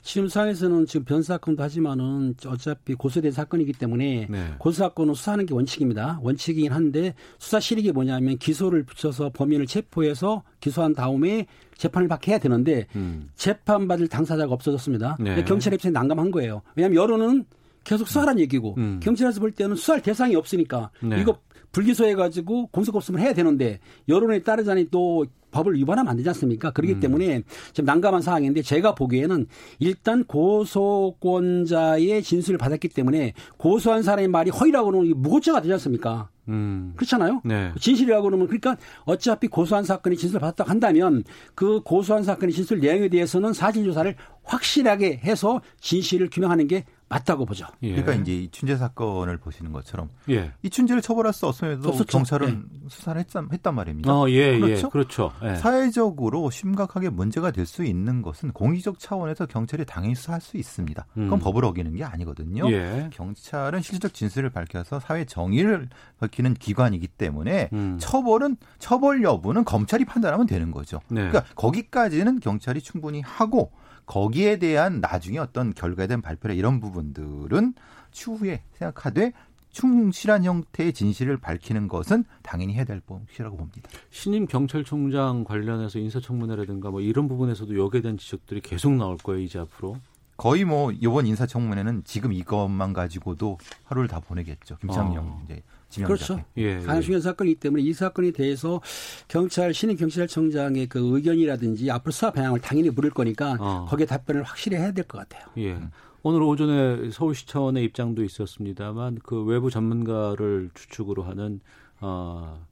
지금 상에서는 지금 변 사 건도 하지만은 어차피 고소된 사건이기 때문에 네. 고소 사건은 수사하는 게 원칙입니다. 원칙이긴 한데 수사 실익이 뭐냐면 기소를 붙여서 범인을 체포해서 기소한 다음에 재판을 받게 해야 되는데 음. 재판 받을 당사자가 없어졌습니다. 네. 경찰 입장에 난감한 거예요. 왜냐하면 여론은 계속 수사하라는 얘기고 음. 경찰에서 볼 때는 수사할 대상이 없으니까 네. 이거 불기소해 가지고 공소 없으면 해야 되는데 여론에 따르자니 또 법을 위반하면 안 되지 않습니까? 그렇기 음. 때문에 좀 난감한 상황인데 제가 보기에는 일단 고소권자의 진술을 받았기 때문에 고소한 사람의 말이 허위라고는 무고죄가 되지 않습니까? 음. 그렇잖아요. 네. 진실이라고 그러면 그러니까 어차피 고소한 사건이 진술을 받았다고 한다면 그 고소한 사건의 진술 내용에 대해서는 사실 조사를 확실하게 해서 진실을 규명하는 게 맞다고 보죠. 예. 그러니까 이제 이 춘재 사건을 보시는 것처럼 예. 이 춘재를 처벌할 수 없음에도 없었죠. 경찰은 예. 수사를 했단, 했단 말입니다. 어, 예, 예. 그렇죠. 그렇죠. 예. 사회적으로 심각하게 문제가 될 수 있는 것은 공익적 차원에서 경찰이 당연히 수사할 수 있습니다. 그건 음. 법을 어기는 게 아니거든요. 예. 경찰은 실질적 진술을 밝혀서 사회 정의를 밝히는 기관이기 때문에 음. 처벌은 처벌 여부는 검찰이 판단하면 되는 거죠. 네. 그러니까 거기까지는 경찰이 충분히 하고 거기에 대한 나중에 어떤 결과에 대한 발표나 이런 부분들은 추후에 생각하되 충실한 형태의 진실을 밝히는 것은 당연히 해야 될 것이라고 봅니다. 신임 경찰청장 관련해서 인사청문회라든가 뭐 이런 부분에서도 여기에 대한 지적들이 계속 나올 거예요, 이제 앞으로. 거의 뭐 이번 인사청문회는 지금 이것만 가지고도 하루를 다 보내겠죠. 김창룡 어. 이제 그렇죠. 예, 가장 중요한 사건이기 때문에 이 사건에 대해서 경찰 신임 경찰청장의 그 의견이라든지 앞으로 수사 방향을 당연히 물을 거니까 어. 거기에 답변을 확실히 해야 될 것 같아요. 예. 오늘 오전에 서울시청원의 입장도 있었습니다만 그 외부 전문가를 주축으로 하는 어,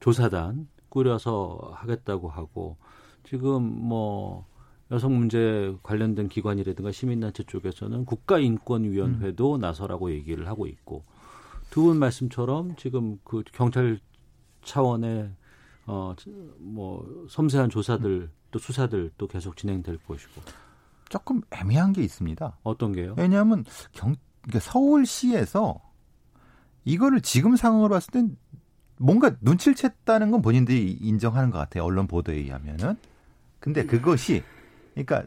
조사단 꾸려서 하겠다고 하고 지금 뭐 여성 문제 관련된 기관이라든가 시민단체 쪽에서는 국가인권위원회도 음. 나서라고 얘기를 하고 있고 두 분 말씀처럼 지금 그 경찰 차원의 어 뭐 섬세한 조사들 또 수사들 또 계속 진행될 것이고 조금 애매한 게 있습니다. 어떤 게요? 왜냐하면 경 그러니까 서울시에서 이거를 지금 상황으로 봤을 땐 뭔가 눈치를 챘다는 건 본인들이 인정하는 것 같아요. 언론 보도에 의하면은. 근데 그것이 그러니까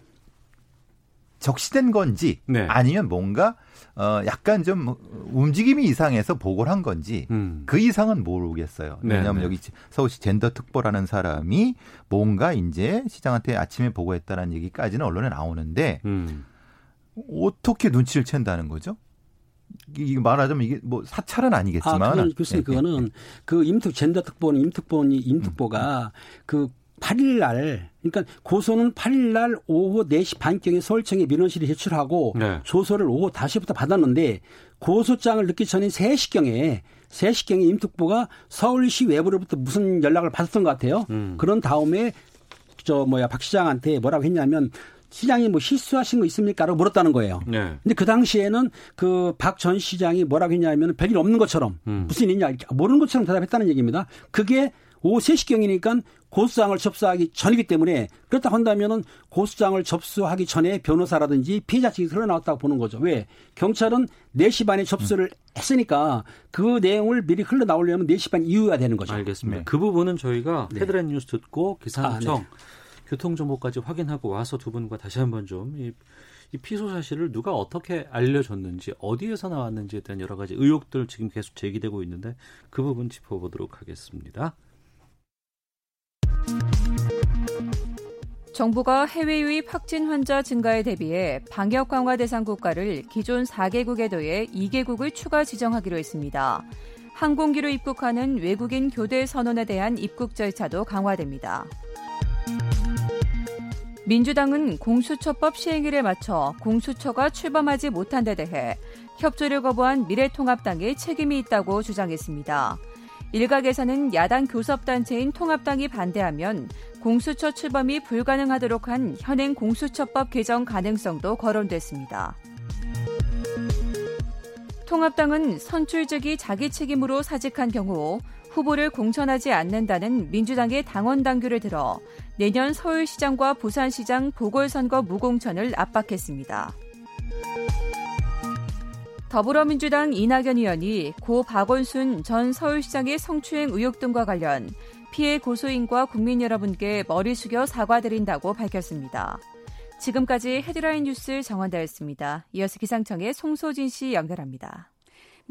적시된 건지 네. 아니면 뭔가 어 약간 좀 움직임이 이상해서 보고를 한 건지 음. 그 이상은 모르겠어요. 네, 왜냐하면 네. 여기 서울시 젠더 특보라는 사람이 뭔가 이제 시장한테 아침에 보고했다는 얘기까지는 언론에 나오는데 음. 어떻게 눈치를 챈다는 거죠? 이게 말하자면 이게 뭐 사찰은 아니겠지만. 아, 교수님 네. 그거는 그 임특 젠더 특보는 임특보니 임특보가 음. 그 8일 날 그러니까 고소는 8일 날 오후 4시 반경에 서울청에 민원실에 제출하고 네. 조서를 오후 5시부터 받았는데 고소장을 넣기 전에 3시경에 3시경에 임특보가 서울시 외부로부터 무슨 연락을 받았던 것 같아요. 음. 그런 다음에 저 뭐야 박 시장한테 뭐라고 했냐면 시장이 뭐 실수하신 거 있습니까?라고 물었다는 거예요. 네. 근데 그 당시에는 그 박 전 시장이 뭐라고 했냐면 별일 없는 것처럼 음. 무슨 일 있냐 모르는 것처럼 대답했다는 얘기입니다. 그게 오후 3시경이니까 고소장을 접수하기 전이기 때문에 그렇다 한다면은 고소장을 접수하기 전에 변호사라든지 피해자 측이 흘러나왔다고 보는 거죠. 왜? 경찰은 4시 반에 접수를 했으니까 그 내용을 미리 흘러나오려면 4시 반 이후가 되는 거죠. 알겠습니다. 네. 그 부분은 저희가 네. 헤드라인 뉴스 듣고 기상청 아, 네. 교통정보까지 확인하고 와서 두 분과 다시 한번 좀 이, 이 피소 사실을 누가 어떻게 알려줬는지 어디에서 나왔는지에 대한 여러 가지 의혹들 지금 계속 제기되고 있는데 그 부분 짚어보도록 하겠습니다. 정부가 해외 유입 확진 환자 증가에 대비해 방역 강화 대상 국가를 기존 4개국에 더해 2개국을 추가 지정하기로 했습니다. 항공기로 입국하는 외국인 교대 선언에 대한 입국 절차도 강화됩니다. 민주당은 공수처법 시행일에 맞춰 공수처가 출범하지 못한 데 대해 협조를 거부한 미래통합당에 책임이 있다고 주장했습니다. 일각에서는 야당 교섭단체인 통합당이 반대하면 공수처 출범이 불가능하도록 한 현행 공수처법 개정 가능성도 거론됐습니다. 통합당은 선출직이 자기 책임으로 사직한 경우 후보를 공천하지 않는다는 민주당의 당원 당규를 들어 내년 서울시장과 부산시장 보궐선거 무공천을 압박했습니다. 더불어민주당 이낙연 의원이 고 박원순 전 서울시장의 성추행 의혹 등과 관련 피해 고소인과 국민 여러분께 머리 숙여 사과드린다고 밝혔습니다. 지금까지 헤드라인 뉴스 정원다였습니다. 이어서 기상청의 송소진 씨 연결합니다.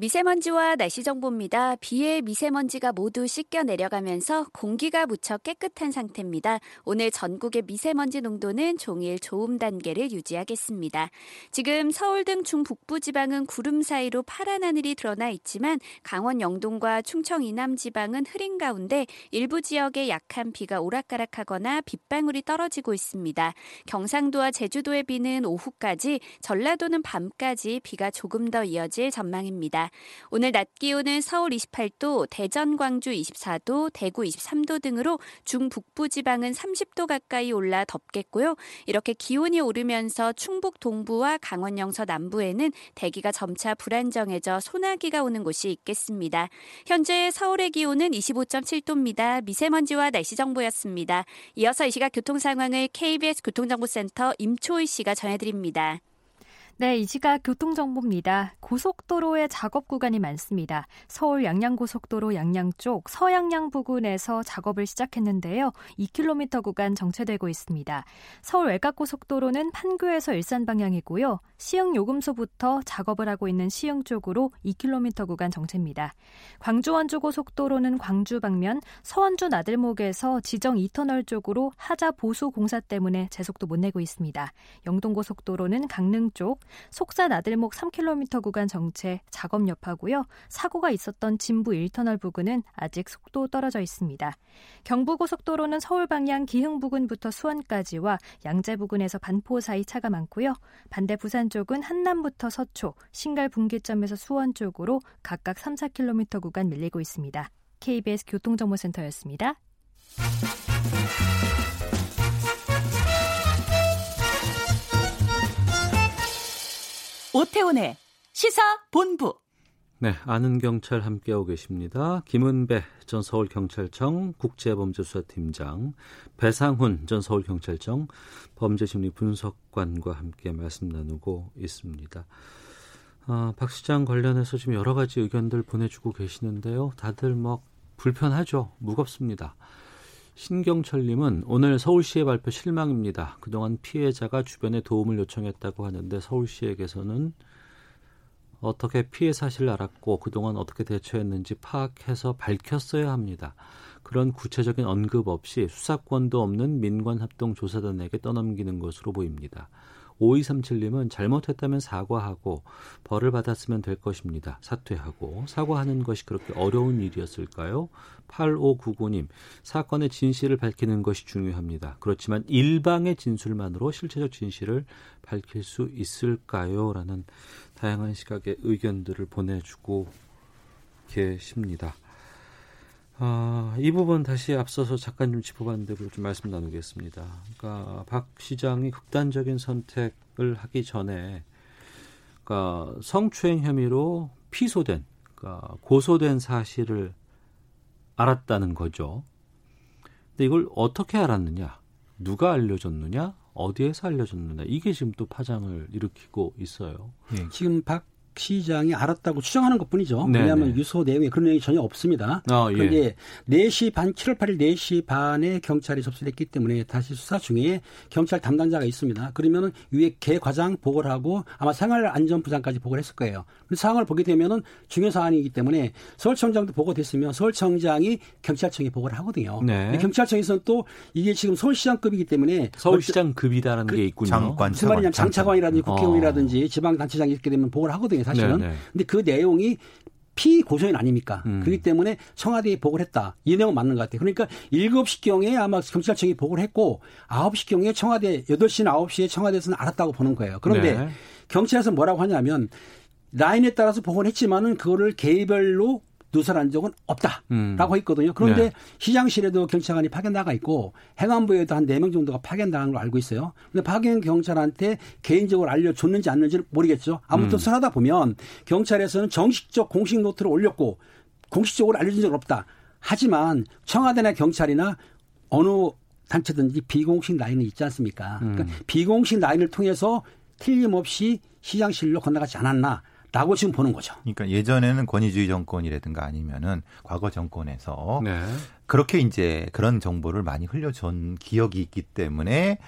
미세먼지와 날씨 정보입니다. 비에 미세먼지가 모두 씻겨 내려가면서 공기가 무척 깨끗한 상태입니다. 오늘 전국의 미세먼지 농도는 종일 좋음 단계를 유지하겠습니다. 지금 서울 등 중북부 지방은 구름 사이로 파란 하늘이 드러나 있지만 강원 영동과 충청 이남 지방은 흐린 가운데 일부 지역에 약한 비가 오락가락하거나 빗방울이 떨어지고 있습니다. 경상도와 제주도의 비는 오후까지, 전라도는 밤까지 비가 조금 더 이어질 전망입니다. 오늘 낮 기온은 서울 28도, 대전, 광주 24도, 대구 23도 등으로 중북부 지방은 30도 가까이 올라 덥겠고요. 이렇게 기온이 오르면서 충북 동부와 강원 영서 남부에는 대기가 점차 불안정해져 소나기가 오는 곳이 있겠습니다. 현재 서울의 기온은 25.7도입니다. 미세먼지와 날씨 정보였습니다. 이어서 이 시각 교통 상황을 KBS 교통정보센터 임초희 씨가 전해드립니다. 네, 이 시각 교통정보입니다. 고속도로에 작업 구간이 많습니다. 서울 양양고속도로 양양 쪽 서양양 부근에서 작업을 시작했는데요. 2km 구간 정체되고 있습니다. 서울 외곽고속도로는 판교에서 일산 방향이고요. 시흥 요금소부터 작업을 하고 있는 시흥 쪽으로 2km 구간 정체입니다. 광주 원주고속도로는 광주 방면 서원주 나들목에서 지정 2터널 쪽으로 하자 보수 공사 때문에 제속도 못 내고 있습니다. 영동고속도로는 강릉 쪽 속사 나들목 3km 구간 정체 작업 여파고요. 사고가 있었던 진부 1터널 부근은 아직 속도 떨어져 있습니다. 경부고속도로는 서울 방향 기흥 부근부터 수원까지와 양재 부근에서 반포 사이 차가 많고요. 반대 부산 쪽은 한남부터 서초, 신갈 분기점에서 수원 쪽으로 각각 3, 4km 구간 밀리고 있습니다. KBS 교통정보센터였습니다. 오태훈의 시사 본부. 네, 아는 경찰 함께하고 계십니다. 김은배 전 서울경찰청 국제범죄수사팀장, 배상훈 전 서울경찰청 범죄심리 분석관과 함께 말씀 나누고 있습니다. 아, 박 시장 관련해서 지금 여러 가지 의견들 보내주고 계시는데요. 다들 뭐 불편하죠. 무겁습니다. 신경철님은 오늘 서울시의 발표 실망입니다. 그동안 피해자가 주변에 도움을 요청했다고 하는데 서울시에게서는 어떻게 피해 사실을 알았고 그동안 어떻게 대처했는지 파악해서 밝혔어야 합니다. 그런 구체적인 언급 없이 수사권도 없는 민관합동조사단에게 떠넘기는 것으로 보입니다. 5237님은 잘못했다면 사과하고 벌을 받았으면 될 것입니다. 사퇴하고 사과하는 것이 그렇게 어려운 일이었을까요? 8599님 사건의 진실을 밝히는 것이 중요합니다. 그렇지만 일방의 진술만으로 실체적 진실을 밝힐 수 있을까요? 라는 다양한 시각의 의견들을 보내주고 계십니다. 아, 이 부분 다시 앞서서 잠깐 좀 짚어봤는데 좀 말씀 나누겠습니다. 그러니까 박 시장이 극단적인 선택을 하기 전에 그러니까 성추행 혐의로 피소된 그러니까 고소된 사실을 알았다는 거죠. 근데 이걸 어떻게 알았느냐? 누가 알려줬느냐? 어디에서 알려줬느냐? 이게 지금 또 파장을 일으키고 있어요. 예, 지금 박 시장이 알았다고 추정하는 것 뿐이죠. 왜냐하면 유서 내용에 그런 내용이 전혀 없습니다. 아, 예. 그런데 4시 반, 7월 8일 4시 반에 경찰이 접수됐기 때문에 다시 수사 중에 경찰 담당자가 있습니다. 그러면은 위에 개 과장 보고를 하고 아마 생활안전부장까지 보고를 했을 거예요. 그 상황을 보게 되면은 중요 사안이기 때문에 서울청장도 보고됐으면 서울청장이 경찰청에 보고를 하거든요. 네. 경찰청에서는 또 이게 지금 서울시장급이기 때문에 서울시장급이다라는 그, 게 있군요. 장관, 무슨 말이냐면 장차관이라든지 국회의원이라든지 어. 지방단체장이 있게 되면 보고를 하거든요. 사실은. 네네. 근데 그 내용이 피고소인 아닙니까? 음. 그렇기 때문에 청와대에 보고를 했다. 이 내용은 맞는 것 같아요. 그러니까 7시경에 아마 경찰청이 보고를 했고 9시경에 청와대 8시나 9시에 청와대에서는 알았다고 보는 거예요. 그런데 네. 경찰에서 뭐라고 하냐면 라인에 따라서 보고를 했지만은 그거를 개별로 누설한 적은 없다라고 음. 있거든요. 그런데 네. 시장실에도 경찰관이 파견 나가 있고 행안부에도 한 네 명 정도가 파견당한 걸 알고 있어요. 근데 파견 경찰한테 개인적으로 알려줬는지 않는지는 모르겠죠. 아무튼 음. 설하다 보면 경찰에서는 정식적 공식 노트를 올렸고 공식적으로 알려준 적 없다. 하지만 청와대나 경찰이나 어느 단체든지 비공식 라인이 있지 않습니까? 그러니까 음. 비공식 라인을 통해서 틀림없이 시장실로 건너가지 않았나. 라고 지금 보는 거죠. 그러니까 예전에는 권위주의 정권이라든가 아니면은 과거 정권에서 네. 그렇게 이제 그런 정보를 많이 흘려준 기억이 있기 때문에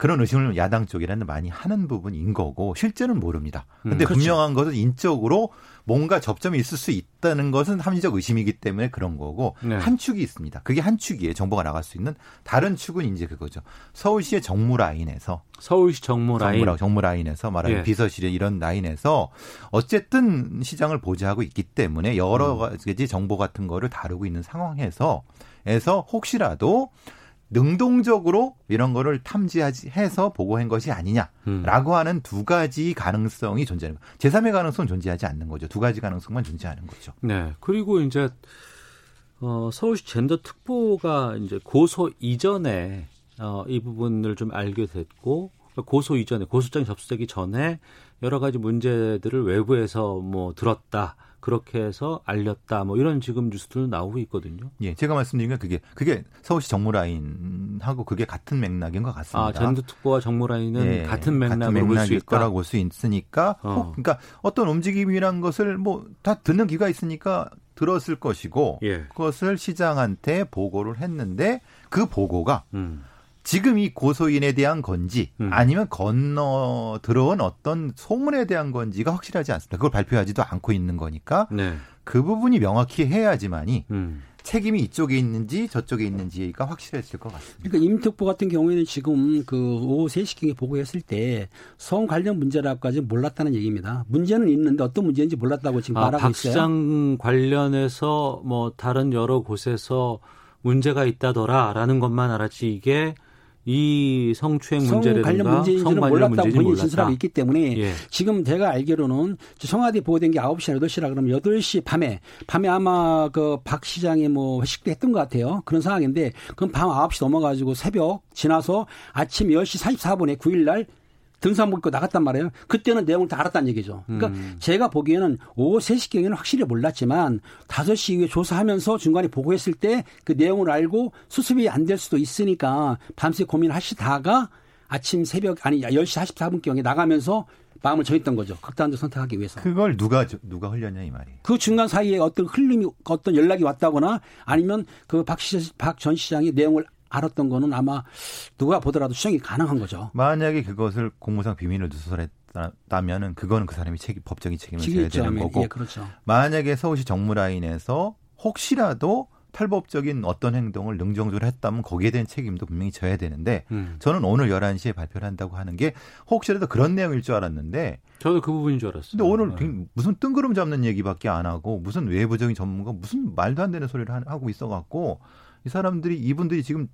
그런 의심을 야당 쪽이라는 많이 하는 부분인 거고 실제는 모릅니다. 근데 음, 그렇죠. 분명한 것은 인적으로 뭔가 접점이 있을 수 있다는 것은 합리적 의심이기 때문에 그런 거고 네. 한 축이 있습니다. 그게 한 축이에요. 정보가 나갈 수 있는 다른 축은 이제 그거죠. 서울시의 정무 라인에서 서울시 정무 라인 정무, 정무 라인에서 말하는 예. 비서실의 이런 라인에서 어쨌든 시장을 보좌하고 있기 때문에 여러 음. 가지 정보 같은 거를 다루고 있는 상황에서 에서 혹시라도 능동적으로 이런 거를 탐지해서 보고한 것이 아니냐라고 음. 하는 두 가지 가능성이 존재하는 거죠. 제3의 가능성은 존재하지 않는 거죠. 두 가지 가능성만 존재하는 거죠. 네. 그리고 이제 어, 서울시 젠더 특보가 이제 고소 이전에 어, 이 부분을 좀 알게 됐고 그러니까 고소 이전에 고소장 접수되기 전에 여러 가지 문제들을 외부에서 뭐 들었다. 그렇게 해서 알렸다 뭐 이런 지금 뉴스도 나오고 있거든요. 예, 제가 말씀드린 게 그게 그게 서울시 정무라인하고 그게 같은 맥락인 것 같습니다. 아, 젠드 특보와 정무라인은 예, 같은 맥락을 볼수 거라고 볼 수 있으니까 어. 그러니까 어떤 움직임이란 것을 뭐 다 듣는 기가 있으니까 들었을 것이고 예. 그것을 시장한테 보고를 했는데 그 보고가 음. 지금 이 고소인에 대한 건지 음. 아니면 건너 들어온 어떤 소문에 대한 건지가 확실하지 않습니다. 그걸 발표하지도 않고 있는 거니까 네. 그 부분이 명확히 해야지만이 음. 책임이 이쪽에 있는지 저쪽에 있는지가 확실해질 것 같습니다. 그러니까 임특보 같은 경우에는 지금 그 오후 3시경에 보고했을 때 성 관련 문제라고까지 몰랐다는 얘기입니다. 문제는 있는데 어떤 문제인지 몰랐다고 지금 아, 말하고 박 있어요. 박시장 관련해서 뭐 다른 여러 곳에서 문제가 있다더라라는 것만 알았지 이게 이 성추행 문제라든가 관련 문제인지는 몰랐다고 본인 진술하고 있기 때문에 예. 지금 제가 알기로는 청와대 보고된 게 9시, 8시라 그러면 8시 밤에 밤에 아마 그 박 시장이 뭐 회식도 했던 것 같아요. 그런 상황인데 그럼 밤 9시 넘어가지고 새벽 지나서 아침 10시 44분에 9일 날 등산복 입고 나갔단 말이에요. 그때는 내용을 다 알았다는 얘기죠. 그러니까 음. 제가 보기에는 오후 3시경에는 확실히 몰랐지만 5시 이후에 조사하면서 중간에 보고했을 때 그 내용을 알고 수습이 안 될 수도 있으니까 밤새 고민하시다가 아침 새벽 아니 10시 44분경에 나가면서 마음을 정했던 거죠. 극단적 선택하기 위해서. 그걸 누가 누가 흘렸냐 이 말이. 그 중간 사이에 어떤 흘림이 어떤 연락이 왔다거나 아니면 그박박전 시장이 내용을 알았던 거는 아마 누가 보더라도 수정이 가능한 거죠. 만약에 그것을 공무상 비밀을 누설했다면은 그거는 그 사람이 책임 법적인 책임을 져야 되는 거고. 예, 그렇죠. 만약에 서울시 정무라인에서 혹시라도 탈법적인 어떤 행동을 능정적으로 했다면 거기에 대한 책임도 분명히 져야 되는데 음. 저는 오늘 11시에 발표를 한다고 하는 게 혹시라도 그런 내용일 줄 알았는데 저도 그 부분인 줄 알았어요. 근데 오늘 네. 무슨 뜬구름 잡는 얘기밖에 안 하고 무슨 외부적인 전문가 무슨 말도 안 되는 소리를 하고 있어 갖고 이 사람들이 이분들이 지금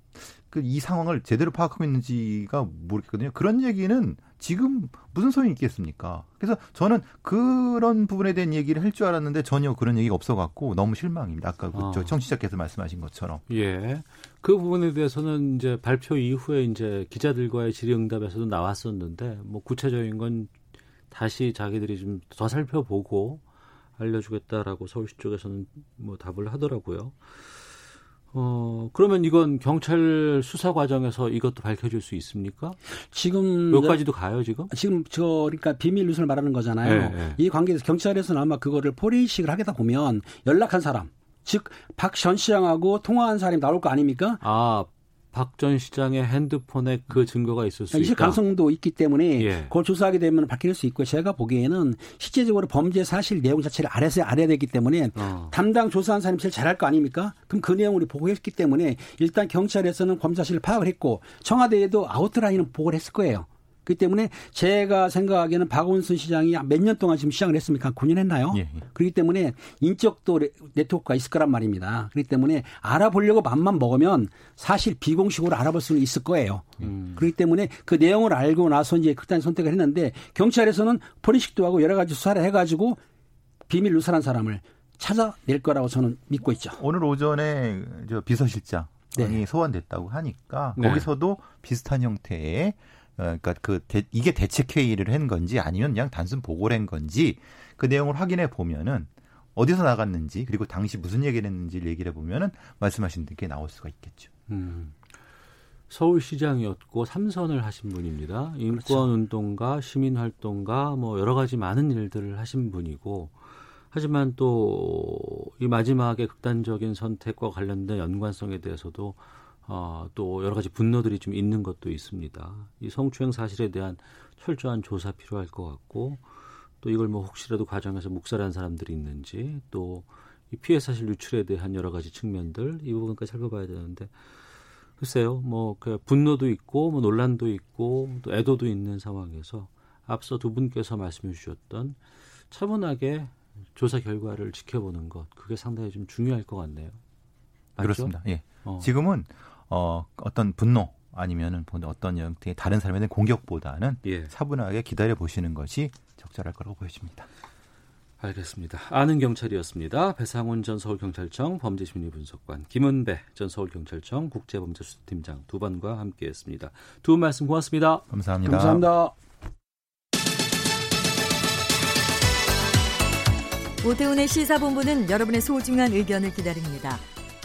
그 이 상황을 제대로 파악하고 있는지가 모르겠거든요. 그런 얘기는 지금 무슨 소용이 있겠습니까? 그래서 저는 그런 부분에 대한 얘기를 할 줄 알았는데 전혀 그런 얘기가 없어갖고 너무 실망입니다. 아까 그 어. 청취자께서 말씀하신 것처럼. 예. 그 부분에 대해서는 이제 발표 이후에 이제 기자들과의 질의응답에서도 나왔었는데 뭐 구체적인 건 다시 자기들이 좀 더 살펴보고 알려주겠다라고 서울시 쪽에서는 뭐 답을 하더라고요. 어, 그러면 이건 경찰 수사 과정에서 이것도 밝혀질 수 있습니까? 지금 몇가지도 가요 지금? 지금 저 그러니까 비밀 누설 말하는 거잖아요. 네, 네. 이 관계에서 경찰에서는 아마 그거를 포렌식을 하겠다 보면 연락한 사람, 즉 박전 시장하고 통화한 사람이 나올 거 아닙니까? 아 박 전 시장의 핸드폰에 그 증거가 있을 수 있다. 있을 가능성도 있기 때문에 예. 그걸 조사하게 되면 밝힐 수 있고 제가 보기에는 실제적으로 범죄 사실 내용 자체를 알아서 알아야 되기 때문에 어. 담당 조사한 사람이 제일 잘할 거 아닙니까? 그럼 그 내용을 보고했기 때문에 일단 경찰에서는 범죄 사실을 파악을 했고 청와대에도 아웃라인은 보고를 했을 거예요. 그렇기 때문에 제가 생각하기에는 박원순 시장이 몇 년 동안 지금 시장을 했습니까? 9년 했나요? 예, 예. 그렇기 때문에 인적도 네트워크가 있을 거란 말입니다. 그렇기 때문에 알아보려고 맘만 먹으면 사실 비공식으로 알아볼 수는 있을 거예요. 음. 그렇기 때문에 그 내용을 알고 나서 이제 극단 선택을 했는데 경찰에서는 포렌식도 하고 여러 가지 수사를 해가지고 비밀 누설한 사람을 찾아낼 거라고 저는 믿고 있죠. 오늘 오전에 저 비서실장이 네. 소환됐다고 하니까 네. 거기서도 비슷한 형태의 어, 그러니까 그 대, 이게 대책 회의를 한 건지 아니면 그냥 단순 보고를 한 건지 그 내용을 확인해 보면은 어디서 나갔는지 그리고 당시 무슨 얘기를 했는지를 얘기를 해 보면은 말씀하신 게 나올 수가 있겠죠. 음. 서울시장이었고 삼선을 하신 분입니다. 인권운동가, 시민활동가, 뭐 여러 가지 많은 일들을 하신 분이고 하지만 또 이 마지막에 극단적인 선택과 관련된 연관성에 대해서도 어, 또 여러 가지 분노들이 좀 있는 것도 있습니다. 이 성추행 사실에 대한 철저한 조사 필요할 것 같고 또 이걸 뭐 혹시라도 과정에서 묵살한 사람들이 있는지 또 이 피해 사실 유출에 대한 여러 가지 측면들 이 부분까지 살펴봐야 되는데 글쎄요 뭐 그 분노도 있고 뭐 논란도 있고 또 애도도 있는 상황에서 앞서 두 분께서 말씀해 주셨던 차분하게 조사 결과를 지켜보는 것 그게 상당히 좀 중요할 것 같네요. 맞죠? 그렇습니다. 예. 어. 지금은 어, 어떤 분노 아니면은 어떤 형태의 다른 사람에 대한 공격보다는 예. 차분하게 기다려 보시는 것이 적절할 거라고 보여집니다. 알겠습니다. 아는 경찰이었습니다. 배상훈 전 서울경찰청 범죄심리분석관, 김은배 전 서울경찰청 국제범죄수사팀장 두 분과 함께했습니다. 두 분 말씀 고맙습니다. 감사합니다. 감사합니다. 오태훈의 시사본부는 여러분의 소중한 의견을 기다립니다.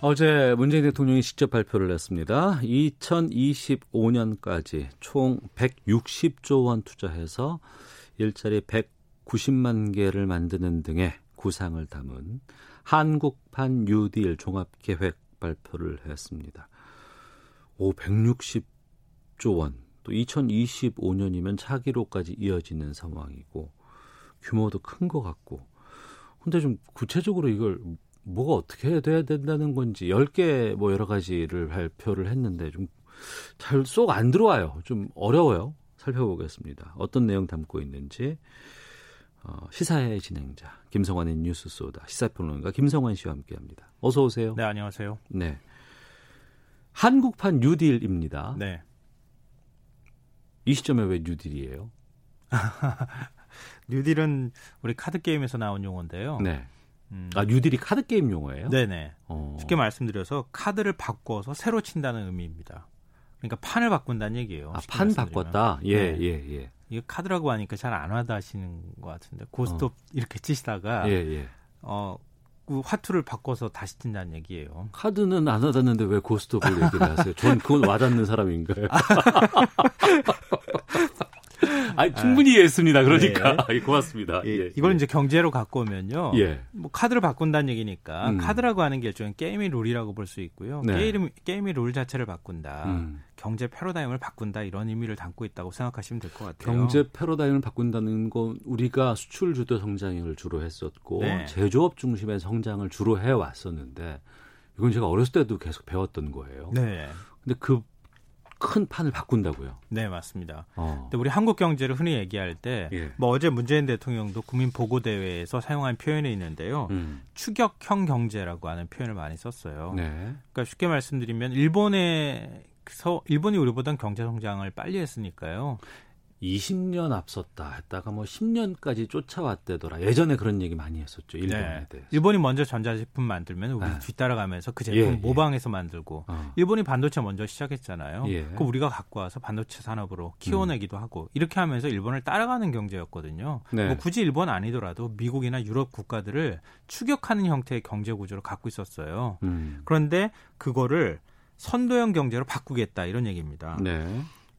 어제 문재인 대통령이 직접 발표를 했습니다. 2025년까지 총 160조 원 투자해서 일자리 190만 개를 만드는 등의 구상을 담은 한국판 뉴딜 종합계획 발표를 했습니다. 오, 160조 원. 또 2025년이면 차기로까지 이어지는 상황이고 규모도 큰 것 같고. 근데 좀 구체적으로 이걸 뭐가 어떻게 돼야 된다는 건지 10개 뭐 여러 가지를 발표를 했는데 좀 잘 쏙 안 들어와요. 좀 어려워요. 살펴보겠습니다. 어떤 내용 담고 있는지 어, 시사의 진행자 김성환의 뉴스 소다 시사평론가 김성환 씨와 함께합니다. 어서 오세요. 네 안녕하세요. 네 한국판 뉴딜입니다. 네. 이 시점에 왜 뉴딜이에요? [LAUGHS] 뉴딜은 우리 카드 게임에서 나온 용어인데요. 네. 음. 아 뉴딜이 카드 게임 용어예요? 네네. 어. 쉽게 말씀드려서 카드를 바꿔서 새로 친다는 의미입니다. 그러니까 판을 바꾼다는 얘기예요. 아, 판 바꿨다. 예, 네. 예, 예. 이거 카드라고 하니까 잘안 와닿으시는 것 같은데 고스톱 어. 이렇게 치시다가 예, 예. 어, 그 화투를 바꿔서 다시 친다는 얘기예요. 카드는 안 와닿는데 왜 고스톱을 얘기를 하세요? 전 그건 와닿는 사람인가요? [LAUGHS] [LAUGHS] 아니, 충분히 이해했습니다. 그러니까. 네. 고맙습니다. 예, 예, 이걸 예. 이제 경제로 갖고 오면요. 예. 뭐 카드를 바꾼다는 얘기니까 음. 카드라고 하는 게 일종의 게임의 룰이라고 볼 수 있고요. 네. 게임, 게임의 룰 자체를 바꾼다. 음. 경제 패러다임을 바꾼다 이런 의미를 담고 있다고 생각하시면 될 것 같아요. 경제 패러다임을 바꾼다는 건 우리가 수출 주도 성장을 주로 했었고 네. 제조업 중심의 성장을 주로 해 왔었는데 이건 제가 어렸을 때도 계속 배웠던 거예요. 네. 근데 그 큰 판을 바꾼다고요. 네, 맞습니다. 어. 근데 우리 한국 경제를 흔히 얘기할 때, 예. 뭐 어제 문재인 대통령도 국민 보고 대회에서 사용한 표현이 있는데요. 음. 추격형 경제라고 하는 표현을 많이 썼어요. 네. 그러니까 쉽게 말씀드리면 일본에서 일본이 우리보다는 경제 성장을 빨리 했으니까요. 20년 앞섰다 했다가 뭐 10년까지 쫓아왔대더라. 예전에 그런 얘기 많이 했었죠. 일본에 네. 대해서. 일본이 먼저 전자제품 만들면 우리 네. 뒤따라가면서 그 제품 예, 예. 모방해서 만들고 어. 일본이 반도체 먼저 시작했잖아요. 예. 그 우리가 갖고 와서 반도체 산업으로 키워내기도 음. 하고 이렇게 하면서 일본을 따라가는 경제였거든요. 네. 뭐 굳이 일본 아니더라도 미국이나 유럽 국가들을 추격하는 형태의 경제 구조를 갖고 있었어요. 음. 그런데 그거를 선도형 경제로 바꾸겠다 이런 얘기입니다. 네.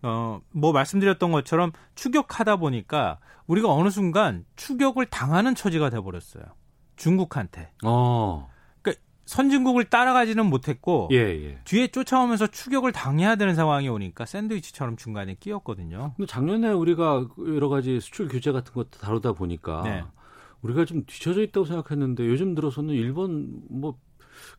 어, 뭐 말씀드렸던 것처럼 추격하다 보니까 우리가 어느 순간 추격을 당하는 처지가 돼버렸어요. 중국한테. 어. 그러니까 선진국을 따라가지는 못했고 예, 예. 뒤에 쫓아오면서 추격을 당해야 되는 상황이 오니까 샌드위치처럼 중간에 끼었거든요. 근데 작년에 우리가 여러 가지 수출 규제 같은 것도 다루다 보니까 네. 우리가 좀 뒤쳐져 있다고 생각했는데 요즘 들어서는 일본 뭐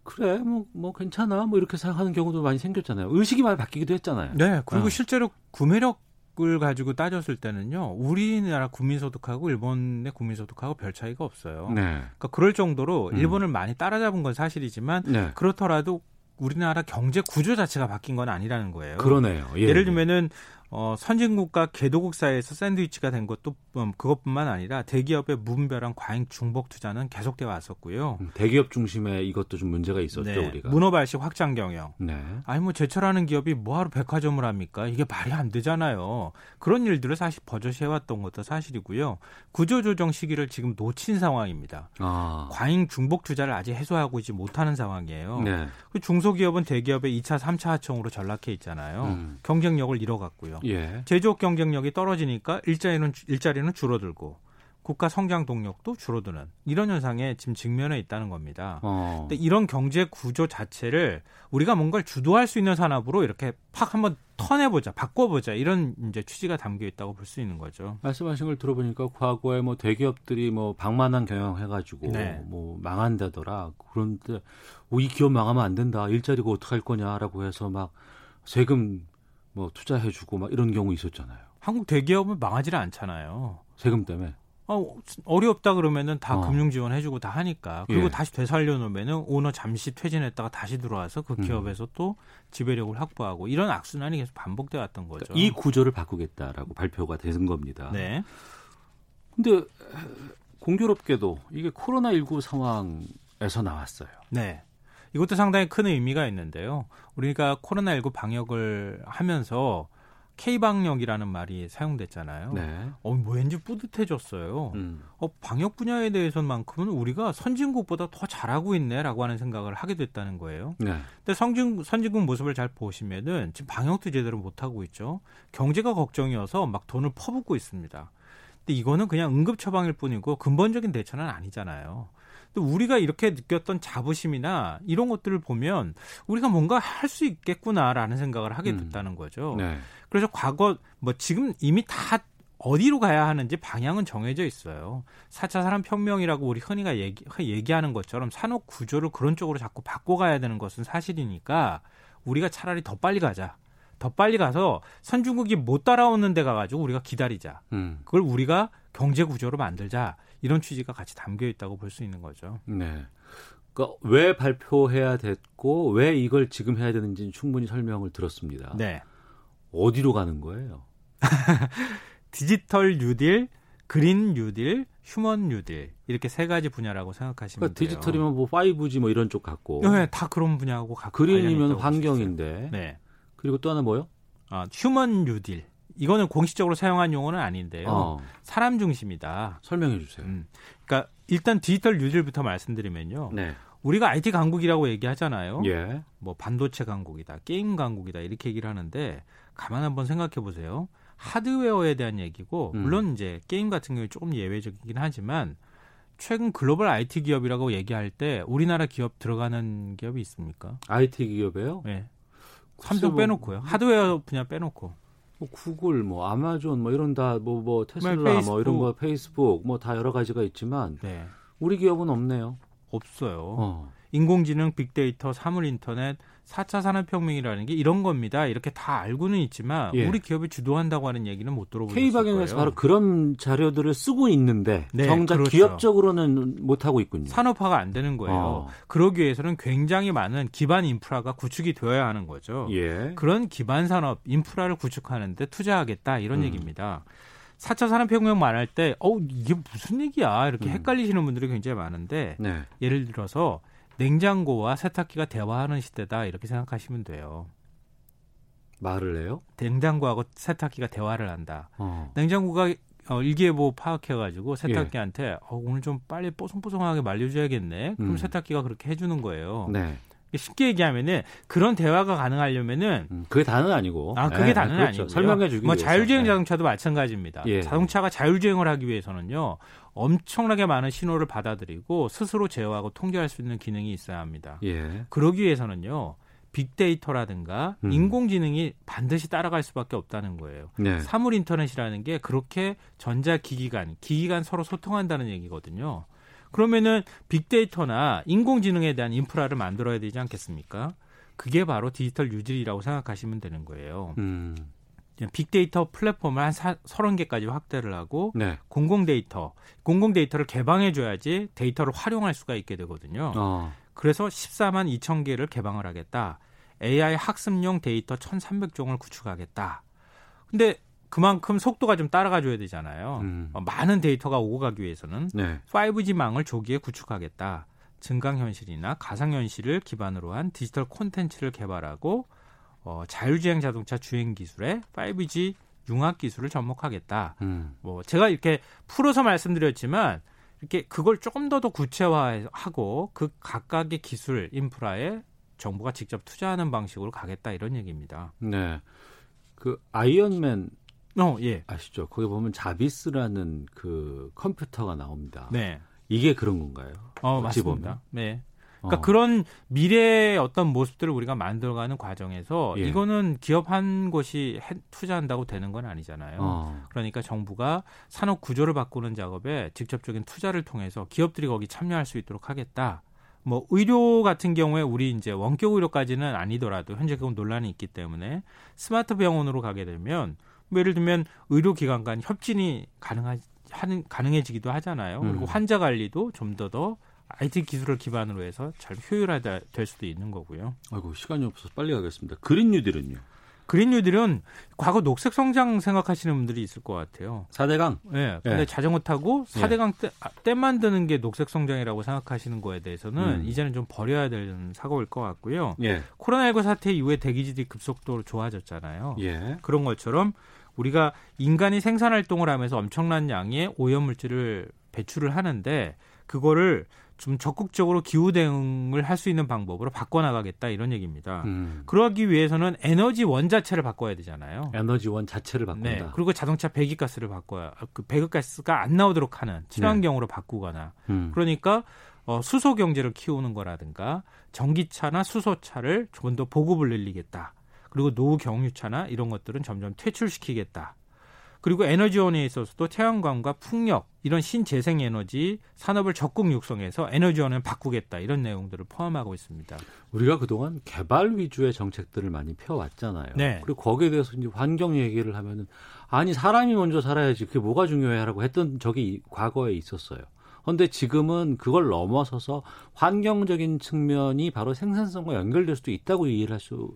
그래 뭐뭐 괜찮아 뭐 이렇게 생각하는 경우도 많이 생겼잖아요. 의식이 많이 바뀌기도 했잖아요. 네. 그리고 어. 실제로 구매력 을 가지고 따졌을 때는요, 우리나라 국민소득하고 일본의 국민소득하고 별 차이가 없어요. 네. 그러니까 그럴 정도로 음. 일본을 많이 따라잡은 건 사실이지만 네. 그렇더라도 우리나라 경제 구조 자체가 바뀐 건 아니라는 거예요. 그러네요. 예. 를 들면은 어, 선진국과 개도국 사이에서 샌드위치가 된 것도 음, 그것뿐만 아니라 대기업의 무분별한 과잉 중복 투자는 계속돼 왔었고요. 음, 대기업 중심의 이것도 좀 문제가 있었죠 네. 우리가. 문어발식 확장 경영. 네. 아니 뭐 제철하는 기업이 뭐하러 백화점을 합니까? 이게 말이 안 되잖아요. 그런 일들을 사실 버젓이 해왔던 것도 사실이고요. 구조조정 시기를 지금 놓친 상황입니다. 아. 과잉 중복 투자를 아직 해소하고 있지 못하는 상황이에요. 네. 그 중소기업은 대기업의 2차, 3차 하청으로 전락해 있잖아요. 음. 경쟁력을 잃어갔고요. 거죠. 예. 제조업 경쟁력이 떨어지니까 일자리는 일자리는 줄어들고 국가 성장 동력도 줄어드는 이런 현상에 지금 직면해 있다는 겁니다. 어. 근데 이런 경제 구조 자체를 우리가 뭔가를 주도할 수 있는 산업으로 이렇게 팍 한번 턴해보자, 바꿔보자 이런 이제 취지가 담겨 있다고 볼 수 있는 거죠. 말씀하신 걸 들어보니까 과거에 뭐 대기업들이 뭐 방만한 경영해가지고 네. 뭐 망한다더라. 그런데 오, 이 기업 망하면 안 된다. 일자리가 어떻게 할 거냐라고 해서 막 세금 뭐 투자해주고 막 이런 경우 있었잖아요. 한국 대기업은 망하지를 않잖아요. 세금 때문에. 어, 어렵다 그러면은 다 어. 금융 지원해주고 다 하니까 그리고 예. 다시 되살려 놓으면은 오너 잠시 퇴진했다가 다시 들어와서 그 음. 기업에서 음. 또 지배력을 확보하고 이런 악순환이 계속 반복돼 왔던 거죠. 그러니까 이 구조를 바꾸겠다라고 발표가 된 겁니다. 네. 근데 공교롭게도 이게 코로나 19 상황에서 나왔어요. 네. 이것도 상당히 큰 의미가 있는데요. 우리가 코로나19 방역을 하면서 K방역이라는 말이 사용됐잖아요. 네. 어, 뭐 왠지 뿌듯해졌어요. 음. 어, 방역 분야에 대해서만큼은 우리가 선진국보다 더 잘하고 있네라고 하는 생각을 하게 됐다는 거예요. 네. 근데 선진, 선진국 모습을 잘 보시면은 지금 방역도 제대로 못하고 있죠. 경제가 걱정이어서 막 돈을 퍼붓고 있습니다. 근데 이거는 그냥 응급 처방일 뿐이고 근본적인 대처는 아니잖아요. 우리가 이렇게 느꼈던 자부심이나 이런 것들을 보면 우리가 뭔가 할 수 있겠구나라는 생각을 하게 음. 됐다는 거죠. 네. 그래서 과거 뭐 지금 이미 다 어디로 가야 하는지 방향은 정해져 있어요. 4차 산업혁명이라고 우리 흔히가 얘기, 얘기하는 것처럼 산업 구조를 그런 쪽으로 자꾸 바꿔가야 되는 것은 사실이니까 우리가 차라리 더 빨리 가자. 더 빨리 가서 선진국이 못 따라오는 데 가가지고 우리가 기다리자. 음. 그걸 우리가 경제 구조로 만들자. 이런 취지가 같이 담겨 있다고 볼 수 있는 거죠. 네. 그러니까 왜 발표해야 됐고 왜 이걸 지금 해야 되는지는 충분히 설명을 들었습니다. 네. 어디로 가는 거예요? [LAUGHS] 디지털 뉴딜, 그린 뉴딜, 휴먼 뉴딜 이렇게 세 가지 분야라고 생각하시면 그러니까 돼요. 디지털이면 뭐 5G 뭐 이런 쪽 같고. 네, 다 그런 분야하고 갖고 그린이면 환경인데. 네. 그리고 또 하나 뭐요? 아, 휴먼 뉴딜. 이거는 공식적으로 사용한 용어는 아닌데요. 어. 사람 중심이다. 설명해 주세요. 음. 그러니까 일단 디지털 뉴딜부터 말씀드리면요. 네. 우리가 IT 강국이라고 얘기하잖아요. 예. 뭐 반도체 강국이다, 게임 강국이다 이렇게 얘기를 하는데 가만 한번 생각해 보세요. 하드웨어에 대한 얘기고 음. 물론 이제 게임 같은 경우에 조금 예외적이긴 하지만 최근 글로벌 IT 기업이라고 얘기할 때 우리나라 기업 들어가는 기업이 있습니까? IT 기업에요? 네. 삼성 뭐 빼놓고요. 하드웨어 분야 빼놓고. 뭐 구글, 뭐 아마존, 뭐 이런 다 뭐뭐 뭐 테슬라, 뭐 이런 거 페이스북, 뭐 다 여러 가지가 있지만 네. 우리 기업은 없네요. 없어요. 어. 인공지능, 빅데이터, 사물인터넷, 4차 산업혁명이라는 게 이런 겁니다. 이렇게 다 알고는 있지만 예. 우리 기업이 주도한다고 하는 얘기는 못 들어보셨을 K방역에서 바로 그런 자료들을 쓰고 있는데 네, 정작 그렇죠. 기업적으로는 못하고 있군요. 산업화가 안 되는 거예요. 어. 그러기 위해서는 굉장히 많은 기반 인프라가 구축이 되어야 하는 거죠. 예. 그런 기반 산업 인프라를 구축하는데 투자하겠다 이런 음. 얘기입니다. 4차 산업혁명 말할 때, 어, 이게 무슨 얘기야? 이렇게 음. 헷갈리시는 분들이 굉장히 많은데, 네. 예를 들어서 냉장고와 세탁기가 대화하는 시대다 이렇게 생각하시면 돼요. 말을 해요? 냉장고하고 세탁기가 대화를 한다. 어. 냉장고가 어, 일기예보 파악해가지고 세탁기한테 예. 어, 오늘 좀 빨리 뽀송뽀송하게 말려줘야겠네. 그럼 음. 세탁기가 그렇게 해주는 거예요. 네. 쉽게 얘기하면은 그런 대화가 가능하려면은 음, 그게 다는 아니고 아 그게 네, 다는 그렇죠. 아니고 설명해 주기 뭐 자율주행 네. 자동차도 마찬가지입니다. 예. 자동차가 자율주행을 하기 위해서는요 엄청나게 많은 신호를 받아들이고 스스로 제어하고 통제할 수 있는 기능이 있어야 합니다. 예. 그러기 위해서는요 빅데이터라든가 음. 인공지능이 반드시 따라갈 수밖에 없다는 거예요. 네. 사물 인터넷이라는 게 그렇게 전자 기기 간, 기기 간 서로 소통한다는 얘기거든요. 그러면은 빅데이터나 인공지능에 대한 인프라를 만들어야 되지 않겠습니까? 그게 바로 디지털 뉴딜이라고 생각하시면 되는 거예요. 음. 빅데이터 플랫폼을 한 사, 30개까지 확대를 하고 네. 공공 데이터, 공공 데이터를 개방해 줘야지 데이터를 활용할 수가 있게 되거든요. 어. 그래서 14만 2천 개를 개방을 하겠다. AI 학습용 데이터 1,300종을 구축하겠다. 근데 그만큼 속도가 좀 따라가줘야 되잖아요. 음. 어, 많은 데이터가 오고 가기 위해서는 네. 5G망을 조기에 구축하겠다. 증강현실이나 가상현실을 기반으로 한 디지털 콘텐츠를 개발하고 어, 자율주행 자동차 주행 기술에 5G 융합 기술을 접목하겠다. 음. 뭐 제가 이렇게 풀어서 말씀드렸지만 이렇게 그걸 조금 더 더 구체화하고 그 각각의 기술 인프라에 정부가 직접 투자하는 방식으로 가겠다 이런 얘기입니다. 네. 그 아이언맨 어, 예. 아시죠? 거기 보면 자비스라는 그 컴퓨터가 나옵니다. 네. 이게 그런 건가요? 어, 맞습니다. 보면? 네. 그러니까 어. 그런 미래의 어떤 모습들을 우리가 만들어가는 과정에서 예. 이거는 기업 한 곳이 투자한다고 되는 건 아니잖아요. 어. 그러니까 정부가 산업 구조를 바꾸는 작업에 직접적인 투자를 통해서 기업들이 거기 참여할 수 있도록 하겠다. 뭐 의료 같은 경우에 우리 이제 원격 의료까지는 아니더라도 현재 그건 논란이 있기 때문에 스마트 병원으로 가게 되면 뭐 예를 들면 의료기관 간 협진이 가능하 하는 가능해지기도 하잖아요. 그리고 음. 환자 관리도 좀 더더 더 IT 기술을 기반으로 해서 잘 효율화될 수도 있는 거고요. 아이고 시간이 없어서 빨리 가겠습니다. 그린 뉴딜은요? 그린 뉴딜은 과거 녹색 성장 생각하시는 분들이 있을 것 같아요. 4대강? 네. 근데 네. 자전거 타고 4대강 때, 아, 때 만드는 게 녹색 성장이라고 생각하시는 거에 대해서는 음. 이제는 좀 버려야 되는 사고일 것 같고요. 예. 코로나19 사태 이후에 대기질이 급속도로 좋아졌잖아요. 예. 그런 것처럼 우리가 인간이 생산 활동을 하면서 엄청난 양의 오염물질을 배출을 하는데 그거를 좀 적극적으로 기후 대응을 할 수 있는 방법으로 바꿔나가겠다 이런 얘기입니다. 음. 그러기 위해서는 에너지 원 자체를 바꿔야 되잖아요. 에너지 원 자체를 바꾼다. 네. 그리고 자동차 배기가스를 바꿔야 그 배기가스가 안 나오도록 하는 친환경으로 네. 바꾸거나 음. 그러니까 어, 수소 경제를 키우는 거라든가 전기차나 수소차를 좀 더 보급을 늘리겠다. 그리고 노후 경유차나 이런 것들은 점점 퇴출시키겠다. 그리고 에너지원에 있어서도 태양광과 풍력 이런 신재생 에너지 산업을 적극 육성해서 에너지원을 바꾸겠다 이런 내용들을 포함하고 있습니다. 우리가 그동안 개발 위주의 정책들을 많이 펴왔잖아요. 네. 그리고 거기에 대해서 이제 환경 얘기를 하면은 아니 사람이 먼저 살아야지 그게 뭐가 중요해라고 했던 적이 과거에 있었어요. 그런데 지금은 그걸 넘어서서 환경적인 측면이 바로 생산성과 연결될 수도 있다고 이해를 할 수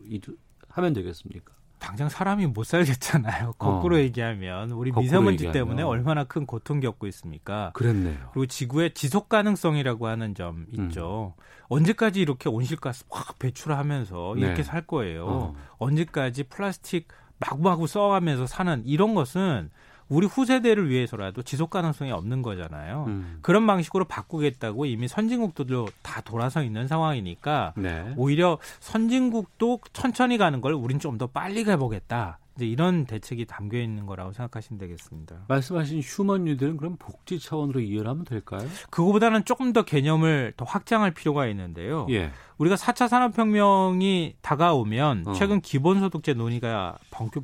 하면 되겠습니까? 당장 사람이 못 살겠잖아요. 거꾸로 어. 얘기하면 우리 미세먼지 얘기하면. 때문에 얼마나 큰 고통 겪고 있습니까? 그랬네요. 그리고 지구의 지속 가능성이라고 하는 점 있죠. 음. 언제까지 이렇게 온실가스 확 배출하면서 네. 이렇게 살 거예요? 어. 언제까지 플라스틱 마구마구 써가면서 사는 이런 것은 우리 후세대를 위해서라도 지속 가능성이 없는 거잖아요. 음. 그런 방식으로 바꾸겠다고 이미 선진국들도 다 돌아서 있는 상황이니까 네. 오히려 선진국도 천천히 가는 걸 우린 좀 더 빨리 가보겠다. 이제 이런 대책이 담겨 있는 거라고 생각하시면 되겠습니다. 말씀하신 휴먼 뉴딜은 그럼 복지 차원으로 이해를 하면 될까요? 그거보다는 조금 더 개념을 더 확장할 필요가 있는데요. 예. 우리가 4차 산업혁명이 다가오면 어. 최근 기본소득제 논의가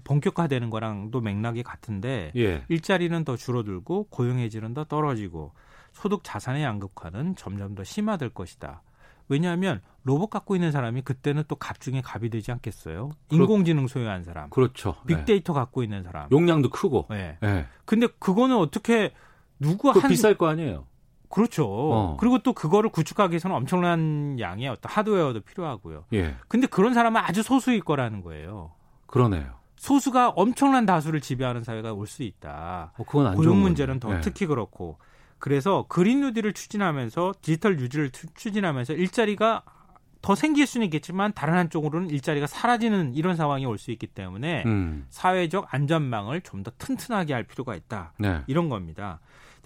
본격, 화되는 거랑도 맥락이 같은데 예. 일자리는 더 줄어들고 고용해질은 더 떨어지고 소득 자산의 양극화는 점점 더 심화될 것이다. 왜냐하면 로봇 갖고 있는 사람이 그때는 또갑 중에 갑이 되지 않겠어요? 인공지능 소유한 사람. 그렇죠. 빅데이터 네. 갖고 있는 사람. 용량도 크고. 네. 네. 근데 그거는 어떻게 누구 한 비쌀 거 아니에요? 그렇죠. 어. 그리고 또 그거를 구축하기 위해서는 엄청난 양의 어떤 하드웨어도 필요하고요. 예. 근데 그런 사람은 아주 소수일 거라는 거예요. 그러네요. 소수가 엄청난 다수를 지배하는 사회가 올 수 있다. 어, 그건 안 고용 문제는 더 네. 특히 그렇고. 그래서 그린 뉴딜을 추진하면서 디지털 유지를 추진하면서 일자리가 더 생길 수는 있겠지만 다른 한쪽으로는 일자리가 사라지는 이런 상황이 올 수 있기 때문에 음. 사회적 안전망을 좀 더 튼튼하게 할 필요가 있다. 네. 이런 겁니다.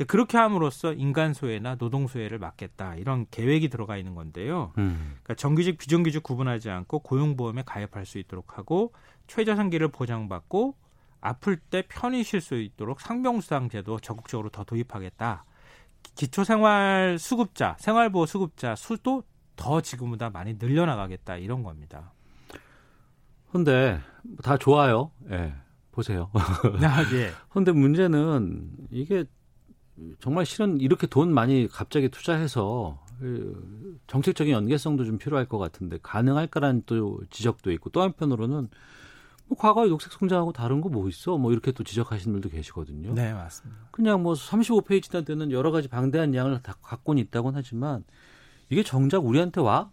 그렇게 함으로써 인간 소외나 노동 소외를 막겠다 이런 계획이 들어가 있는 건데요. 음. 그러니까 정규직 비정규직 구분하지 않고 고용보험에 가입할 수 있도록 하고 최저생계를 보장받고 아플 때 편히 쉴 수 있도록 상병수당 제도 적극적으로 더 도입하겠다. 기초생활 수급자, 생활보호 수급자 수도 더 지금보다 많이 늘려나가겠다 이런 겁니다. 근데 다 좋아요. 예. 네, 보세요. [LAUGHS] 아, 예. 근데 문제는 이게 정말 실은 이렇게 돈 많이 갑자기 투자해서 그 정책적인 연계성도 좀 필요할 것 같은데 가능할까라는 또 지적도 있고 또 한편으로는 뭐 과거의 녹색 성장하고 다른 거 뭐 있어? 뭐 이렇게 또 지적하시는 분도 계시거든요. 네, 맞습니다. 그냥 뭐 35페이지나 되는 여러 가지 방대한 양을 다 갖고는 있다고는 하지만 이게 정작 우리한테 와?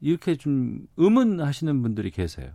이렇게 좀 의문하시는 분들이 계세요.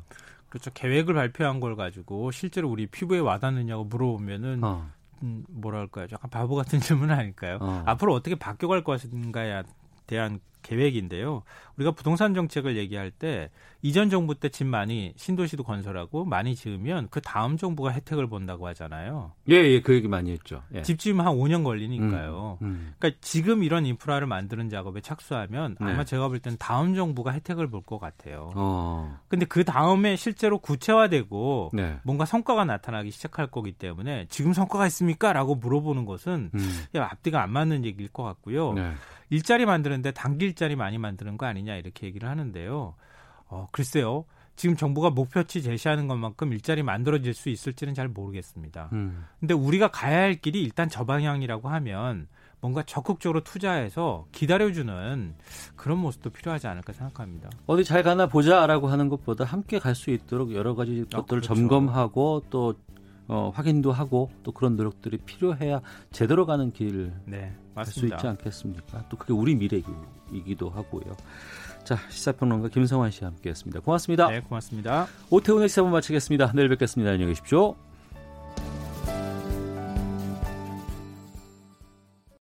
그렇죠. 계획을 발표한 걸 가지고 실제로 우리 피부에 와닿느냐고 물어보면은 어. 음, 뭐랄까요? 약간 바보 같은 [LAUGHS] 질문 아닐까요? 어. 앞으로 어떻게 바뀌어갈 것인가에 대한 계획인데요. 우리가 부동산 정책을 얘기할 때 이전 정부 때 집 많이 신도시도 건설하고 많이 지으면 그 다음 정부가 혜택을 본다고 하잖아요. 예, 예, 그 얘기 많이 했죠. 예. 집 지으면 한 5년 걸리니까요. 음, 음. 그러니까 지금 이런 인프라를 만드는 작업에 착수하면 네. 아마 제가 볼 때는 다음 정부가 혜택을 볼 것 같아요. 어. 근데 그 다음에 실제로 구체화되고 네. 뭔가 성과가 나타나기 시작할 거기 때문에 지금 성과가 있습니까? 라고 물어보는 것은 음. 야, 앞뒤가 안 맞는 얘기일 것 같고요. 네. 일자리 만드는데 단기 일자리 많이 만드는 거 아니냐 이렇게 얘기를 하는데요. 어, 글쎄요. 지금 정부가 목표치 제시하는 것만큼 일자리 만들어질 수 있을지는 잘 모르겠습니다. 음. 근데 우리가 가야 할 길이 일단 저 방향이라고 하면 뭔가 적극적으로 투자해서 기다려주는 그런 모습도 필요하지 않을까 생각합니다. 어디 잘 가나 보자라고 하는 것보다 함께 갈 수 있도록 여러 가지 아, 것들을 그렇죠. 점검하고 또 어, 확인도 하고 또 그런 노력들이 필요해야 제대로 가는 길을 네, 갈수 있지 않겠습니까? 또 그게 우리 미래이기도 하고요. 자, 시사평론가 김성환 씨와 함께했습니다. 고맙습니다. 네, 고맙습니다. 오태훈의 시사분 마치겠습니다. 내일 뵙겠습니다. 안녕히 계십시오.